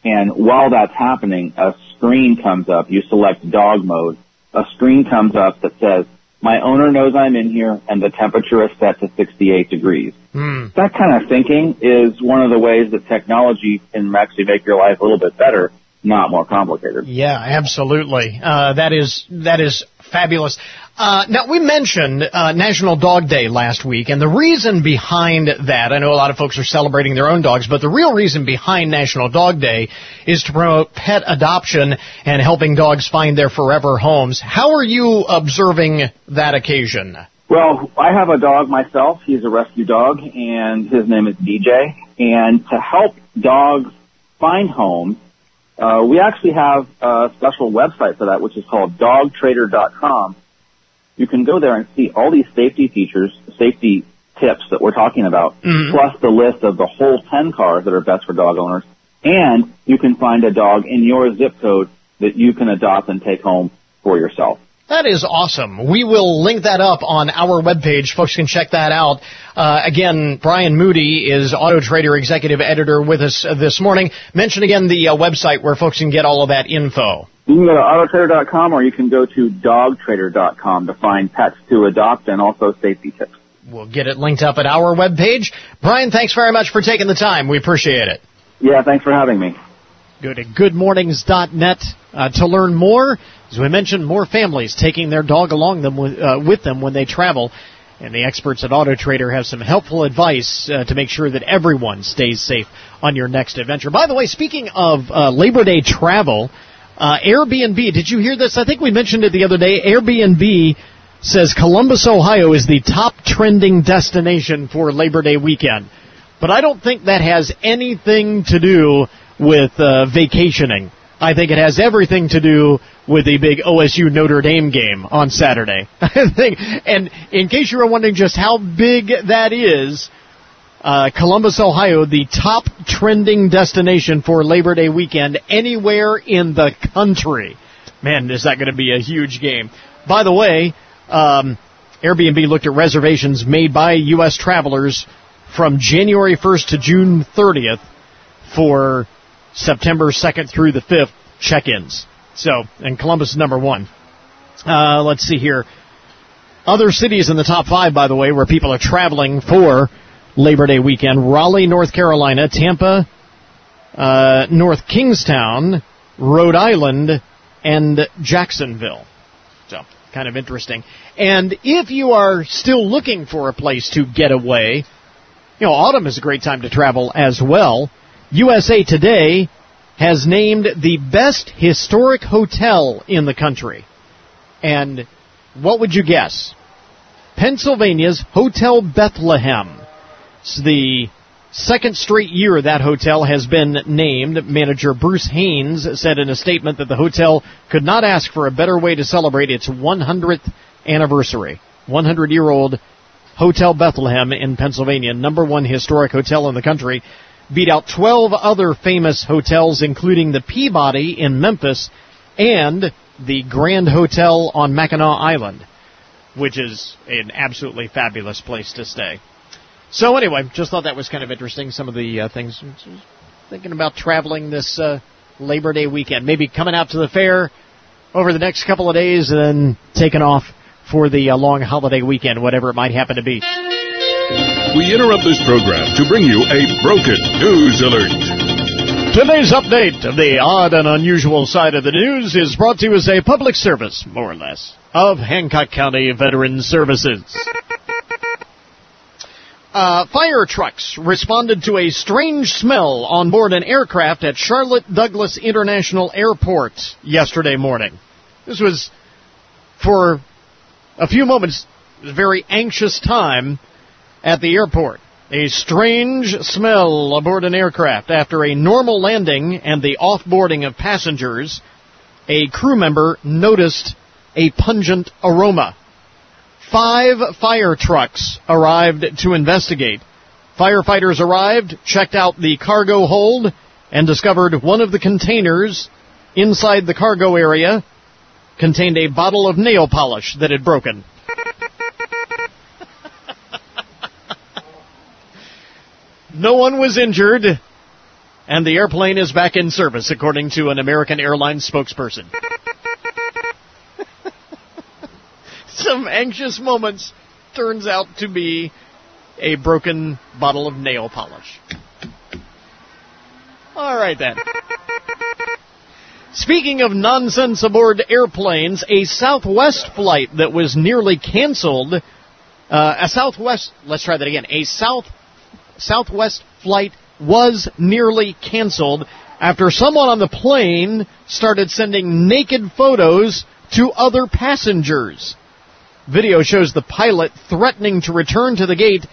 Speaker 8: And while that's happening, a screen comes up. You select dog mode. A screen comes up that says, my owner knows I'm in here and the temperature is set to 68 degrees.
Speaker 1: Hmm.
Speaker 8: That kind of thinking is one of the ways that technology can actually make your life a little bit better, not more complicated.
Speaker 1: Yeah, absolutely. Uh, that is that is fabulous. Uh, now we mentioned uh, National Dog Day last week, and the reason behind that, I know a lot of folks are celebrating their own dogs, but the real reason behind National Dog Day is to promote pet adoption and helping dogs find their forever homes. How are you observing that occasion?
Speaker 8: Well, I have a dog myself. He's a rescue dog, and his name is DJ. And to help dogs find homes, uh, we actually have a special website for that, which is called dogtrader.com. You can go there and see all these safety features, safety tips that we're talking about, plus the list of the whole 10 cars that are best for dog owners. And you can find a dog in your zip code that you can adopt and take home for yourself.
Speaker 1: That is awesome. We will link that up on our webpage. Folks can check that out. Uh, again, Brian Moody is Auto Trader Executive Editor with us this morning. Mention again the uh, website where folks can get all of that info.
Speaker 8: You can go to autotrader.com or you can go to dogtrader.com to find pets to adopt and also safety tips.
Speaker 1: We'll get it linked up at our webpage. Brian, thanks very much for taking the time. We appreciate it.
Speaker 8: Yeah, thanks for having me.
Speaker 1: Go to goodmornings.net uh, to learn more. As we mentioned, more families taking their dog along them with, uh, with them when they travel. And the experts at Auto Trader have some helpful advice uh, to make sure that everyone stays safe on your next adventure. By the way, speaking of uh, Labor Day travel, uh, Airbnb, did you hear this? I think we mentioned it the other day. Airbnb says Columbus, Ohio is the top trending destination for Labor Day weekend. But I don't think that has anything to do with uh, vacationing. I think it has everything to do with the big OSU Notre Dame game on Saturday. [laughs] I think, and in case you were wondering just how big that is, uh, Columbus, Ohio, the top trending destination for Labor Day weekend anywhere in the country. Man, is that going to be a huge game. By the way, um, Airbnb looked at reservations made by U.S. travelers from January 1st to June 30th for September 2nd through the 5th check-ins. So, and Columbus is number one. Uh, let's see here. Other cities in the top five, by the way, where people are traveling for Labor Day weekend: Raleigh, North Carolina, Tampa, uh, North Kingstown, Rhode Island, and Jacksonville. So, kind of interesting. And if you are still looking for a place to get away, you know, autumn is a great time to travel as well. USA Today has named the best historic hotel in the country. And what would you guess? Pennsylvania's Hotel Bethlehem. It's the second straight year that hotel has been named. Manager Bruce Haynes said in a statement that the hotel could not ask for a better way to celebrate its 100th anniversary. 100 year old Hotel Bethlehem in Pennsylvania, number one historic hotel in the country, beat out 12 other famous hotels, including the Peabody in Memphis and the Grand Hotel on Mackinac Island, which is an absolutely fabulous place to stay. So anyway, just thought that was kind of interesting. Some of the uh, things thinking about traveling this uh, Labor Day weekend, maybe coming out to the fair over the next couple of days, and then taking off for the uh, long holiday weekend, whatever it might happen to be.
Speaker 9: We interrupt this program to bring you a broken news alert.
Speaker 1: Today's update of the odd and unusual side of the news is brought to you as a public service, more or less, of Hancock County Veterans Services. Uh, fire trucks responded to a strange smell on board an aircraft at Charlotte Douglas International Airport yesterday morning. This was for a few moments, a very anxious time at the airport. A strange smell aboard an aircraft after a normal landing and the offboarding of passengers a crew member noticed a pungent aroma. Five fire trucks arrived to investigate. Firefighters arrived, checked out the cargo hold, and discovered one of the containers inside the cargo area contained a bottle of nail polish that had broken. No one was injured, and the airplane is back in service, according to an American Airlines spokesperson. [laughs] Some anxious moments turns out to be a broken bottle of nail polish. All right then. Speaking of nonsense aboard airplanes, a Southwest flight that was nearly canceled, uh, a Southwest, let's try that again, a South, Southwest flight was nearly canceled after someone on the plane started sending naked photos to other passengers. Video shows the pilot threatening to return to the gate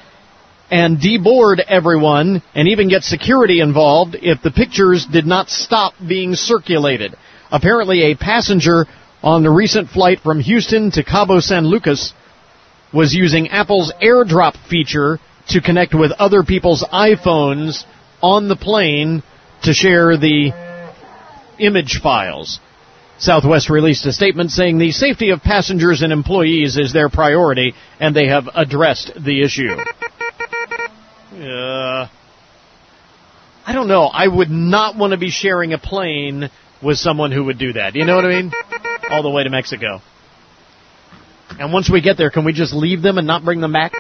Speaker 1: and deboard everyone and even get security involved if the pictures did not stop being circulated. Apparently, a passenger on the recent flight from Houston to Cabo San Lucas was using Apple's AirDrop feature to connect with other people's iPhones on the plane to share the image files. Southwest released a statement saying the safety of passengers and employees is their priority and they have addressed the issue. Uh, I don't know. I would not want to be sharing a plane with someone who would do that. You know what I mean? All the way to Mexico. And once we get there, can we just leave them and not bring them back?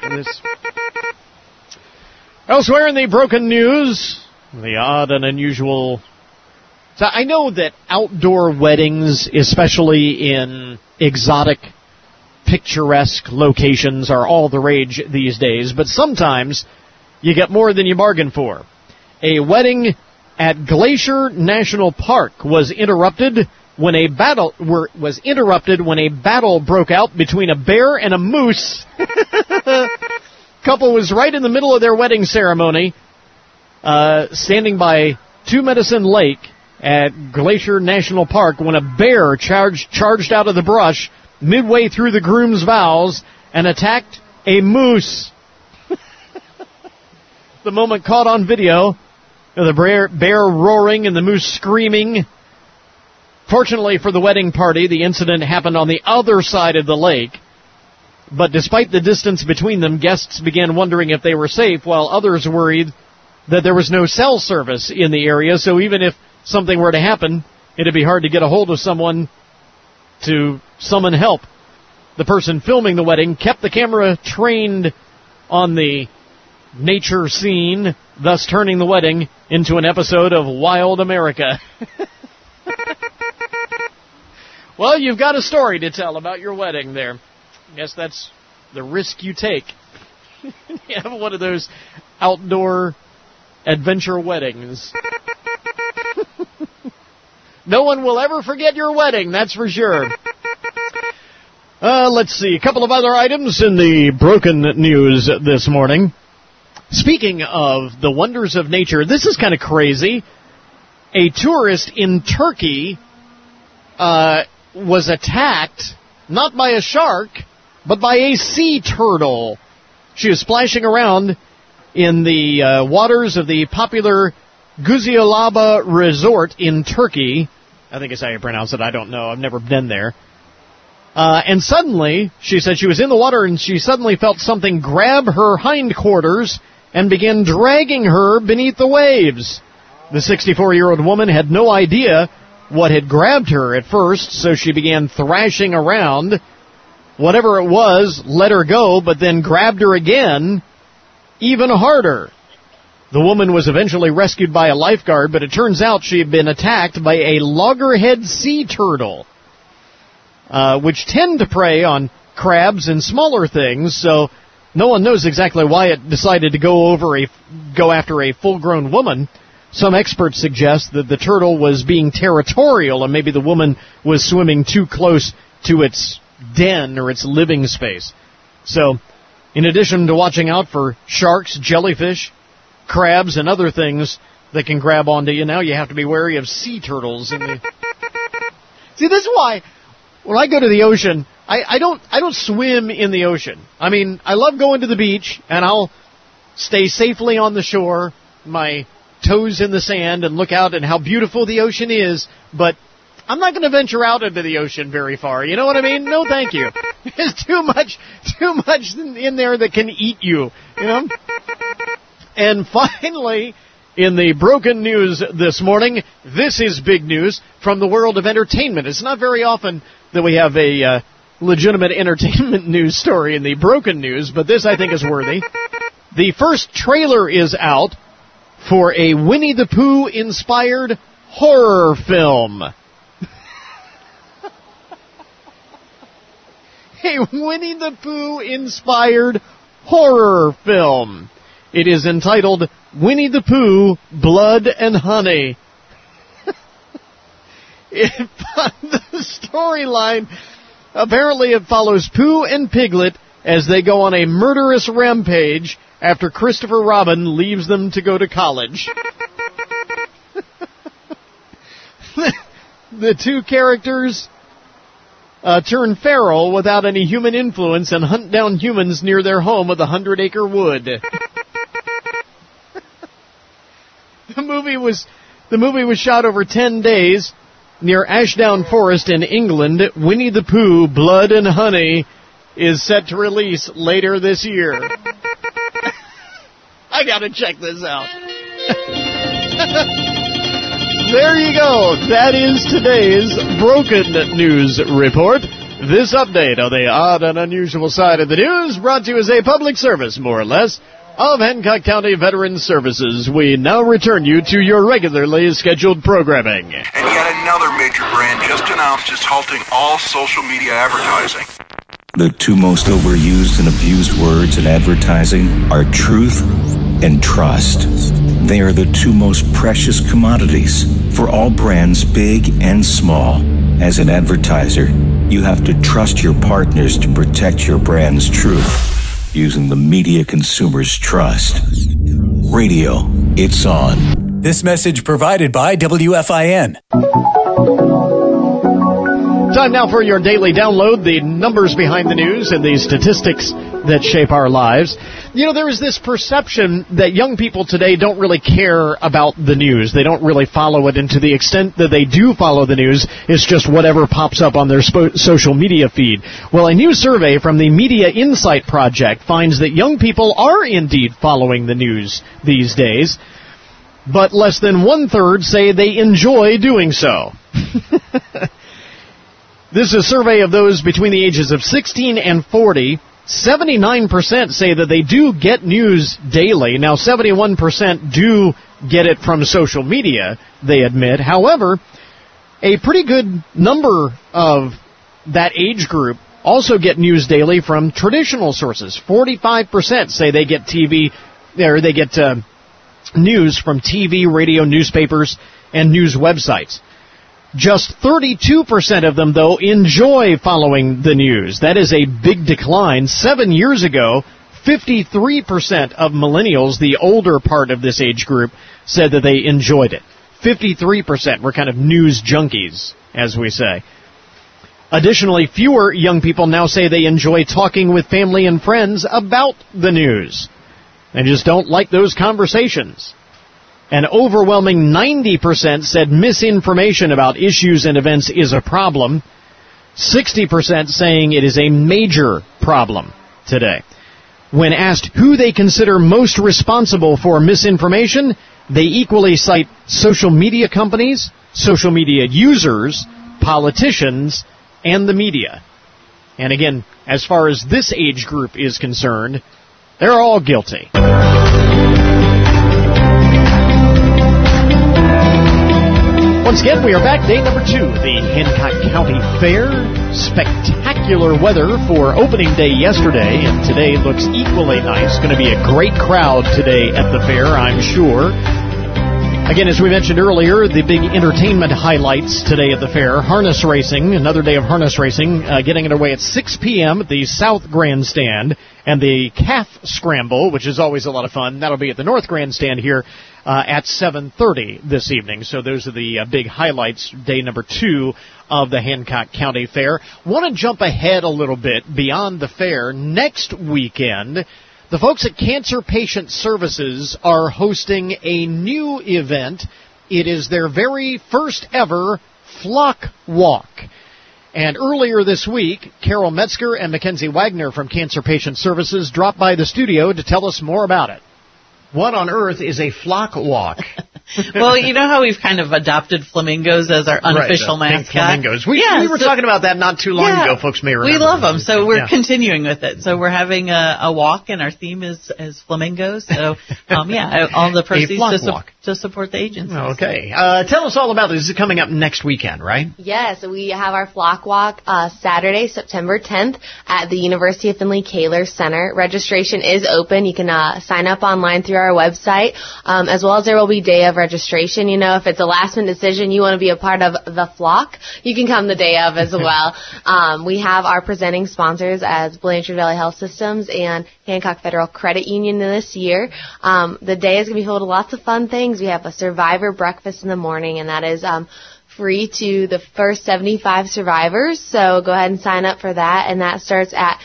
Speaker 1: Elsewhere in the broken news, the odd and unusual. So I know that outdoor weddings, especially in exotic, picturesque locations, are all the rage these days, but sometimes you get more than you bargain for. A wedding at Glacier National Park was interrupted when a battle were, was interrupted when a battle broke out between a bear and a moose. [laughs] Couple was right in the middle of their wedding ceremony, uh, standing by Two Medicine Lake at Glacier National Park when a bear charged charged out of the brush midway through the groom's vows and attacked a moose [laughs] the moment caught on video. The bear, bear roaring and the moose screaming. Fortunately for the wedding party, the incident happened on the other side of the lake. But despite the distance between them, guests began wondering if they were safe, while others worried that there was no cell service in the area, so even if something were to happen, it'd be hard to get a hold of someone to summon help. The person filming the wedding kept the camera trained on the nature scene, thus turning the wedding into an episode of Wild America. [laughs] well, you've got a story to tell about your wedding there. Guess that's the risk you take. [laughs] you have one of those outdoor adventure weddings. [laughs] no one will ever forget your wedding, that's for sure. Uh, let's see, a couple of other items in the broken news this morning. Speaking of the wonders of nature, this is kind of crazy. A tourist in Turkey uh, was attacked not by a shark, but by a sea turtle. She was splashing around in the uh, waters of the popular Guziolaba Resort in Turkey. I think is how you pronounce it. I don't know. I've never been there. Uh, and suddenly, she said she was in the water and she suddenly felt something grab her hindquarters and begin dragging her beneath the waves. The 64 year old woman had no idea what had grabbed her at first, so she began thrashing around. Whatever it was let her go, but then grabbed her again, even harder. The woman was eventually rescued by a lifeguard, but it turns out she had been attacked by a loggerhead sea turtle, uh, which tend to prey on crabs and smaller things, so no one knows exactly why it decided to go over a, go after a full-grown woman. Some experts suggest that the turtle was being territorial and maybe the woman was swimming too close to its den or its living space. So, in addition to watching out for sharks, jellyfish, crabs, and other things that can grab onto you, now you have to be wary of sea turtles. The... [laughs] See, this is why when I go to the ocean, I, I don't I don't swim in the ocean. I mean, I love going to the beach and I'll stay safely on the shore, my toes in the sand and look out and how beautiful the ocean is, but I'm not going to venture out into the ocean very far. You know what I mean? No, thank you. [laughs] There's too much, too much in there that can eat you. You know. And finally, in the broken news this morning, this is big news from the world of entertainment. It's not very often that we have a uh, legitimate entertainment [laughs] news story in the broken news, but this I think is worthy. The first trailer is out for a Winnie the Pooh inspired horror film. A Winnie the Pooh inspired horror film. It is entitled Winnie the Pooh Blood and Honey. [laughs] it, the storyline apparently it follows Pooh and Piglet as they go on a murderous rampage after Christopher Robin leaves them to go to college. [laughs] the two characters uh, turn feral without any human influence and hunt down humans near their home of the Hundred Acre Wood. [laughs] the movie was the movie was shot over ten days near Ashdown Forest in England. Winnie the Pooh, Blood and Honey, is set to release later this year. [laughs] I gotta check this out. [laughs] there you go. That is today's Broken News Report. This update on the odd and unusual side of the news brought to you as a public service, more or less, of Hancock County Veterans Services. We now return you to your regularly scheduled programming.
Speaker 10: And yet another major brand just announced it's halting all social media advertising.
Speaker 11: The two most overused and abused words in advertising are truth and trust. They are the two most precious commodities for all brands, big and small. As an advertiser, you have to trust your partners to protect your brand's truth using the media consumers trust. Radio, it's on.
Speaker 12: This message provided by WFIN.
Speaker 1: Time now for your daily download, the numbers behind the news and the statistics that shape our lives. You know, there is this perception that young people today don't really care about the news. They don't really follow it, and to the extent that they do follow the news, it's just whatever pops up on their spo- social media feed. Well, a new survey from the Media Insight Project finds that young people are indeed following the news these days, but less than one third say they enjoy doing so. [laughs] This is a survey of those between the ages of 16 and 40. 79% say that they do get news daily. Now, 71% do get it from social media, they admit. However, a pretty good number of that age group also get news daily from traditional sources. 45% say they get TV, or they get uh, news from TV, radio, newspapers, and news websites. Just 32% of them, though, enjoy following the news. That is a big decline. Seven years ago, 53% of millennials, the older part of this age group, said that they enjoyed it. 53% were kind of news junkies, as we say. Additionally, fewer young people now say they enjoy talking with family and friends about the news. They just don't like those conversations. An overwhelming 90% said misinformation about issues and events is a problem. 60% saying it is a major problem today. When asked who they consider most responsible for misinformation, they equally cite social media companies, social media users, politicians, and the media. And again, as far as this age group is concerned, they're all guilty. Once again, we are back. Day number two, the Hancock County Fair. Spectacular weather for opening day yesterday, and today looks equally nice. Going to be a great crowd today at the fair, I'm sure. Again, as we mentioned earlier, the big entertainment highlights today at the fair. Harness racing, another day of harness racing, uh, getting underway at 6 p.m. at the South Grandstand. And the calf scramble, which is always a lot of fun, that'll be at the North Grandstand here uh, at 7.30 this evening. So those are the uh, big highlights, day number two of the Hancock County Fair. Want to jump ahead a little bit beyond the fair. Next weekend, the folks at Cancer Patient Services are hosting a new event. It is their very first ever Flock Walk. And earlier this week, Carol Metzger and Mackenzie Wagner from Cancer Patient Services dropped by the studio to tell us more about it. What on earth is a flock walk? [laughs]
Speaker 13: well, you know how we've kind of adopted flamingos as our unofficial
Speaker 1: right,
Speaker 13: mascot.
Speaker 1: Flamingos. We, yeah, we were so, talking about that not too long
Speaker 13: yeah,
Speaker 1: ago. Folks may remember.
Speaker 13: We love them, so we're yeah. continuing with it. So we're having a, a, walk, and our theme is is flamingos. So, um, yeah, all the [laughs] proceeds to, su- to, support the agency.
Speaker 1: Okay, uh, tell us all about this. This is coming up next weekend, right?
Speaker 14: Yes, we have our flock walk uh, Saturday, September 10th at the University of Findlay Koehler Center. Registration is open. You can uh, sign up online through our website, um, as well as there will be day of registration. You know, if it's a last minute decision, you want to be a part of the flock, you can come the day of as [laughs] well. um, we have our presenting sponsors as Blanchard Valley Health Systems and Hancock Federal Credit Union this year. Um, the day is going to be filled with lots of fun things. We have a survivor breakfast in the morning, and that is um, free to the first 75 survivors. So go ahead and sign up for that, and that starts at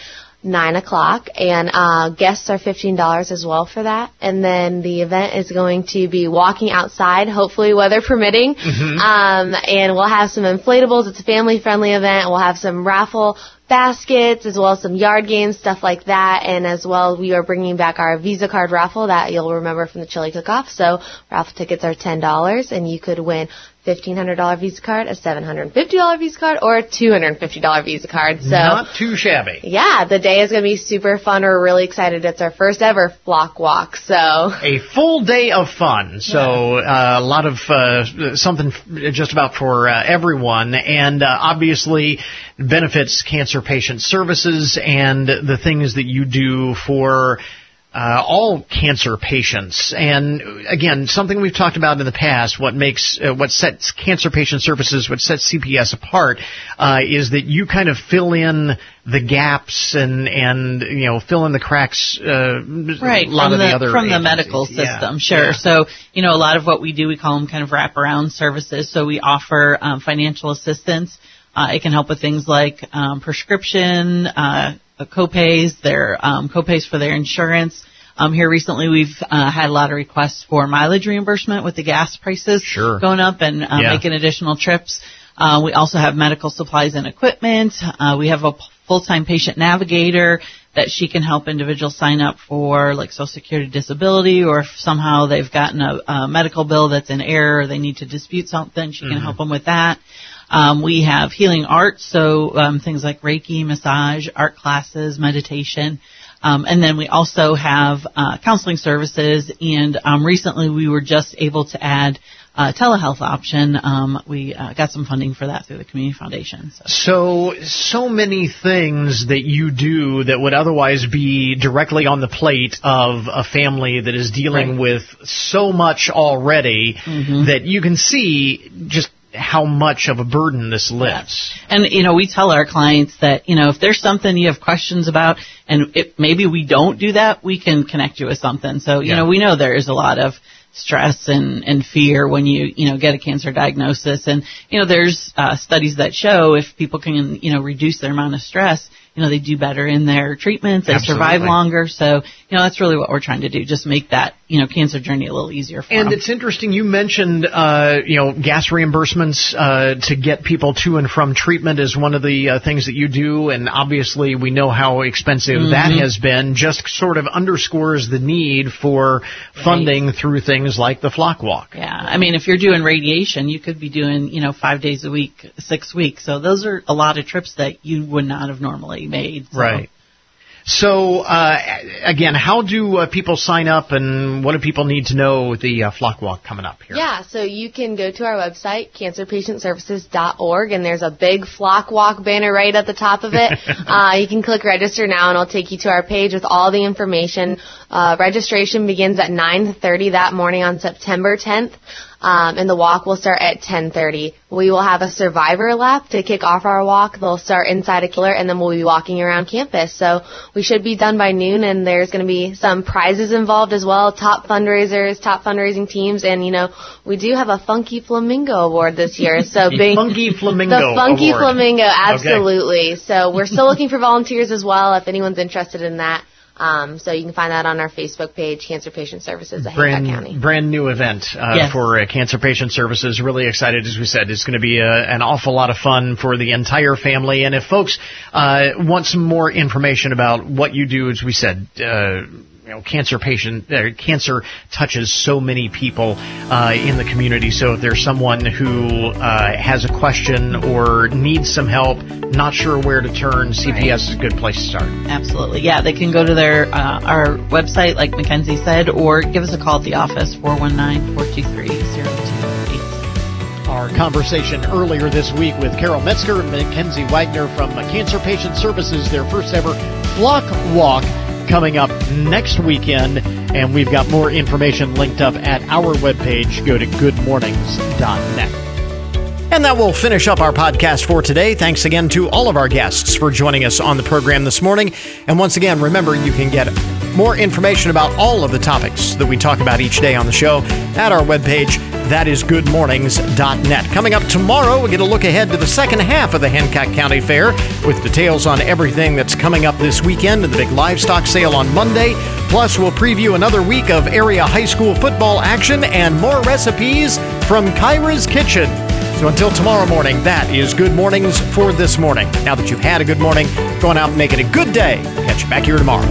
Speaker 14: nine o'clock, and uh, guests are fifteen dollars as well for that. And then the event is going to be walking outside, hopefully weather [laughs] permitting. Mm-hmm. Um, and we'll have some inflatables. It's a family friendly event. We'll have some raffle baskets as well as some yard games, stuff like that. And as well, we are bringing back our Visa card raffle that you'll remember from the chili cook-off. So raffle tickets are $10 and you could win $1,500 Visa card, a $750 Visa card, or a $250 Visa card. So
Speaker 1: not too shabby.
Speaker 14: Yeah, the day is going to be super fun. We're really excited. It's our first ever flock walk. So
Speaker 1: a full day of fun. So uh, a lot of uh, something just about for uh, everyone, and uh, obviously benefits cancer patient services and the things that you do for uh, all cancer patients. And again, something we've talked about in the past, what makes, uh, what sets cancer patient services, what sets CPS apart, uh, is that you kind of fill in the gaps and, and, you know, fill in the cracks, uh,
Speaker 13: right,
Speaker 1: a lot
Speaker 13: from
Speaker 1: of
Speaker 13: the,
Speaker 1: the other
Speaker 13: From
Speaker 1: agencies.
Speaker 13: the medical system,
Speaker 1: yeah.
Speaker 13: sure.
Speaker 1: Yeah.
Speaker 13: So, you know, a lot of what we do, we call them kind of wraparound services. So we offer, um, financial assistance. Uh, it can help with things like um, prescription, uh, copays, their um, copays for their insurance. Um, here recently, we've uh, had a lot of requests for mileage reimbursement with the gas prices
Speaker 1: sure.
Speaker 13: going up and uh,
Speaker 1: Yeah.
Speaker 13: making additional trips. Uh, we also have medical supplies and equipment. Uh, we have a full-time patient navigator that she can help individuals sign up for like Social Security disability or if somehow they've gotten a, a medical bill that's in error or they need to dispute something, she can
Speaker 1: Mhm.
Speaker 13: help them with that. Um, we have healing arts, so um, things like Reiki, massage, art classes, meditation. Um, and then we also have uh, counseling services, and um, recently we were just able to add a telehealth option. Um, we uh, got some funding for that through the Community Foundation. So.
Speaker 1: So, so many things that you do that would otherwise be directly on the plate of a family that is dealing
Speaker 13: Right.
Speaker 1: with so much already
Speaker 13: Mhm.
Speaker 1: that you can see just how much of a burden this lifts.
Speaker 13: And you know, we tell our clients that you know if there's something you have questions about, and it, maybe we don't do that, we can connect you with something. So you
Speaker 1: Yeah.
Speaker 13: know, we know there is a lot of stress and, and fear when you you know get a cancer diagnosis, and you know there's uh, studies that show if people can you know reduce their amount of stress, you know they do better in their treatments, they survive longer. So you know that's really what we're trying to do, just make that you know cancer journey a little easier for
Speaker 1: And
Speaker 13: them.
Speaker 1: And it's interesting. You mentioned, uh, you know, gas reimbursements uh, to get people to and from treatment is one of the uh, things that you do, and obviously we know how expensive that
Speaker 13: Mhm.
Speaker 1: has been. Just sort of underscores the need for funding through things like the Flock Walk.
Speaker 13: Yeah, I mean, if you're doing radiation, you could be doing, you know, five days a week, six weeks. So those are a lot of trips that you would not have normally made. So.
Speaker 1: Right. So uh, again, how do uh, people sign up, and what do people need to know the uh, Flock Walk coming up here?
Speaker 14: Yeah, so you can go to our website, cancerpatientservices.org, and there's a big flock walk banner right at the top of it. [laughs] uh, you can click register now, and it'll take you to our page with all the information. Uh, Uh, registration begins at 9:30 that morning on September 10th, um, and the walk will start at 10:30. We will have a survivor lap to kick off our walk. They'll start inside a killer, and then we'll be walking around campus. So we should be done by noon, and there's going to be some prizes involved as well. Top fundraisers, top fundraising teams, and you know we do have a Funky Flamingo Award this year. So [laughs]
Speaker 1: The
Speaker 14: big
Speaker 1: Funky Flamingo
Speaker 14: the Funky
Speaker 1: Award.
Speaker 14: Flamingo,
Speaker 1: Okay.
Speaker 14: absolutely. So we're still looking for volunteers as well. If anyone's interested in that. Um, so you can find that on our Facebook page, Cancer Patient Services of Hancock County.
Speaker 1: brand brand new event uh,
Speaker 14: Yes.
Speaker 1: for uh, cancer patient services. Really excited, as we said, it's going to be uh an awful lot of fun for the entire family. And if folks uh, want some more information about what you do, as we said. You know, cancer patient, uh, cancer touches so many people uh, in the community. So if there's someone who uh, has a question or needs some help, not sure where to turn, CPS is a good place to start.
Speaker 13: Absolutely. Yeah, they can go to their uh, our website, like Mackenzie said, or give us a call at the office, 419-423-0288.
Speaker 1: Our conversation earlier this week with Carol Metzger and Mackenzie Wagner from Cancer Patient Services, their first ever Flock Walk coming up next weekend. And we've got more information linked up at our webpage. Go to goodmornings.net. And that will finish up our podcast for today. Thanks again to all of our guests for joining us on the program this morning. And once again, remember you can get more information about all of the topics that we talk about each day on the show at our webpage. That is goodmornings.net. Coming up tomorrow, we get a look ahead to the second half of the Hancock County Fair with details on everything that's coming up this weekend and the big livestock sale on Monday. Plus, we'll preview another week of area high school football action and more recipes from Kyra's Kitchen. So until tomorrow morning, that is Good Mornings for this morning. Now that you've had a good morning, go on out and make it a good day. Catch you back here tomorrow.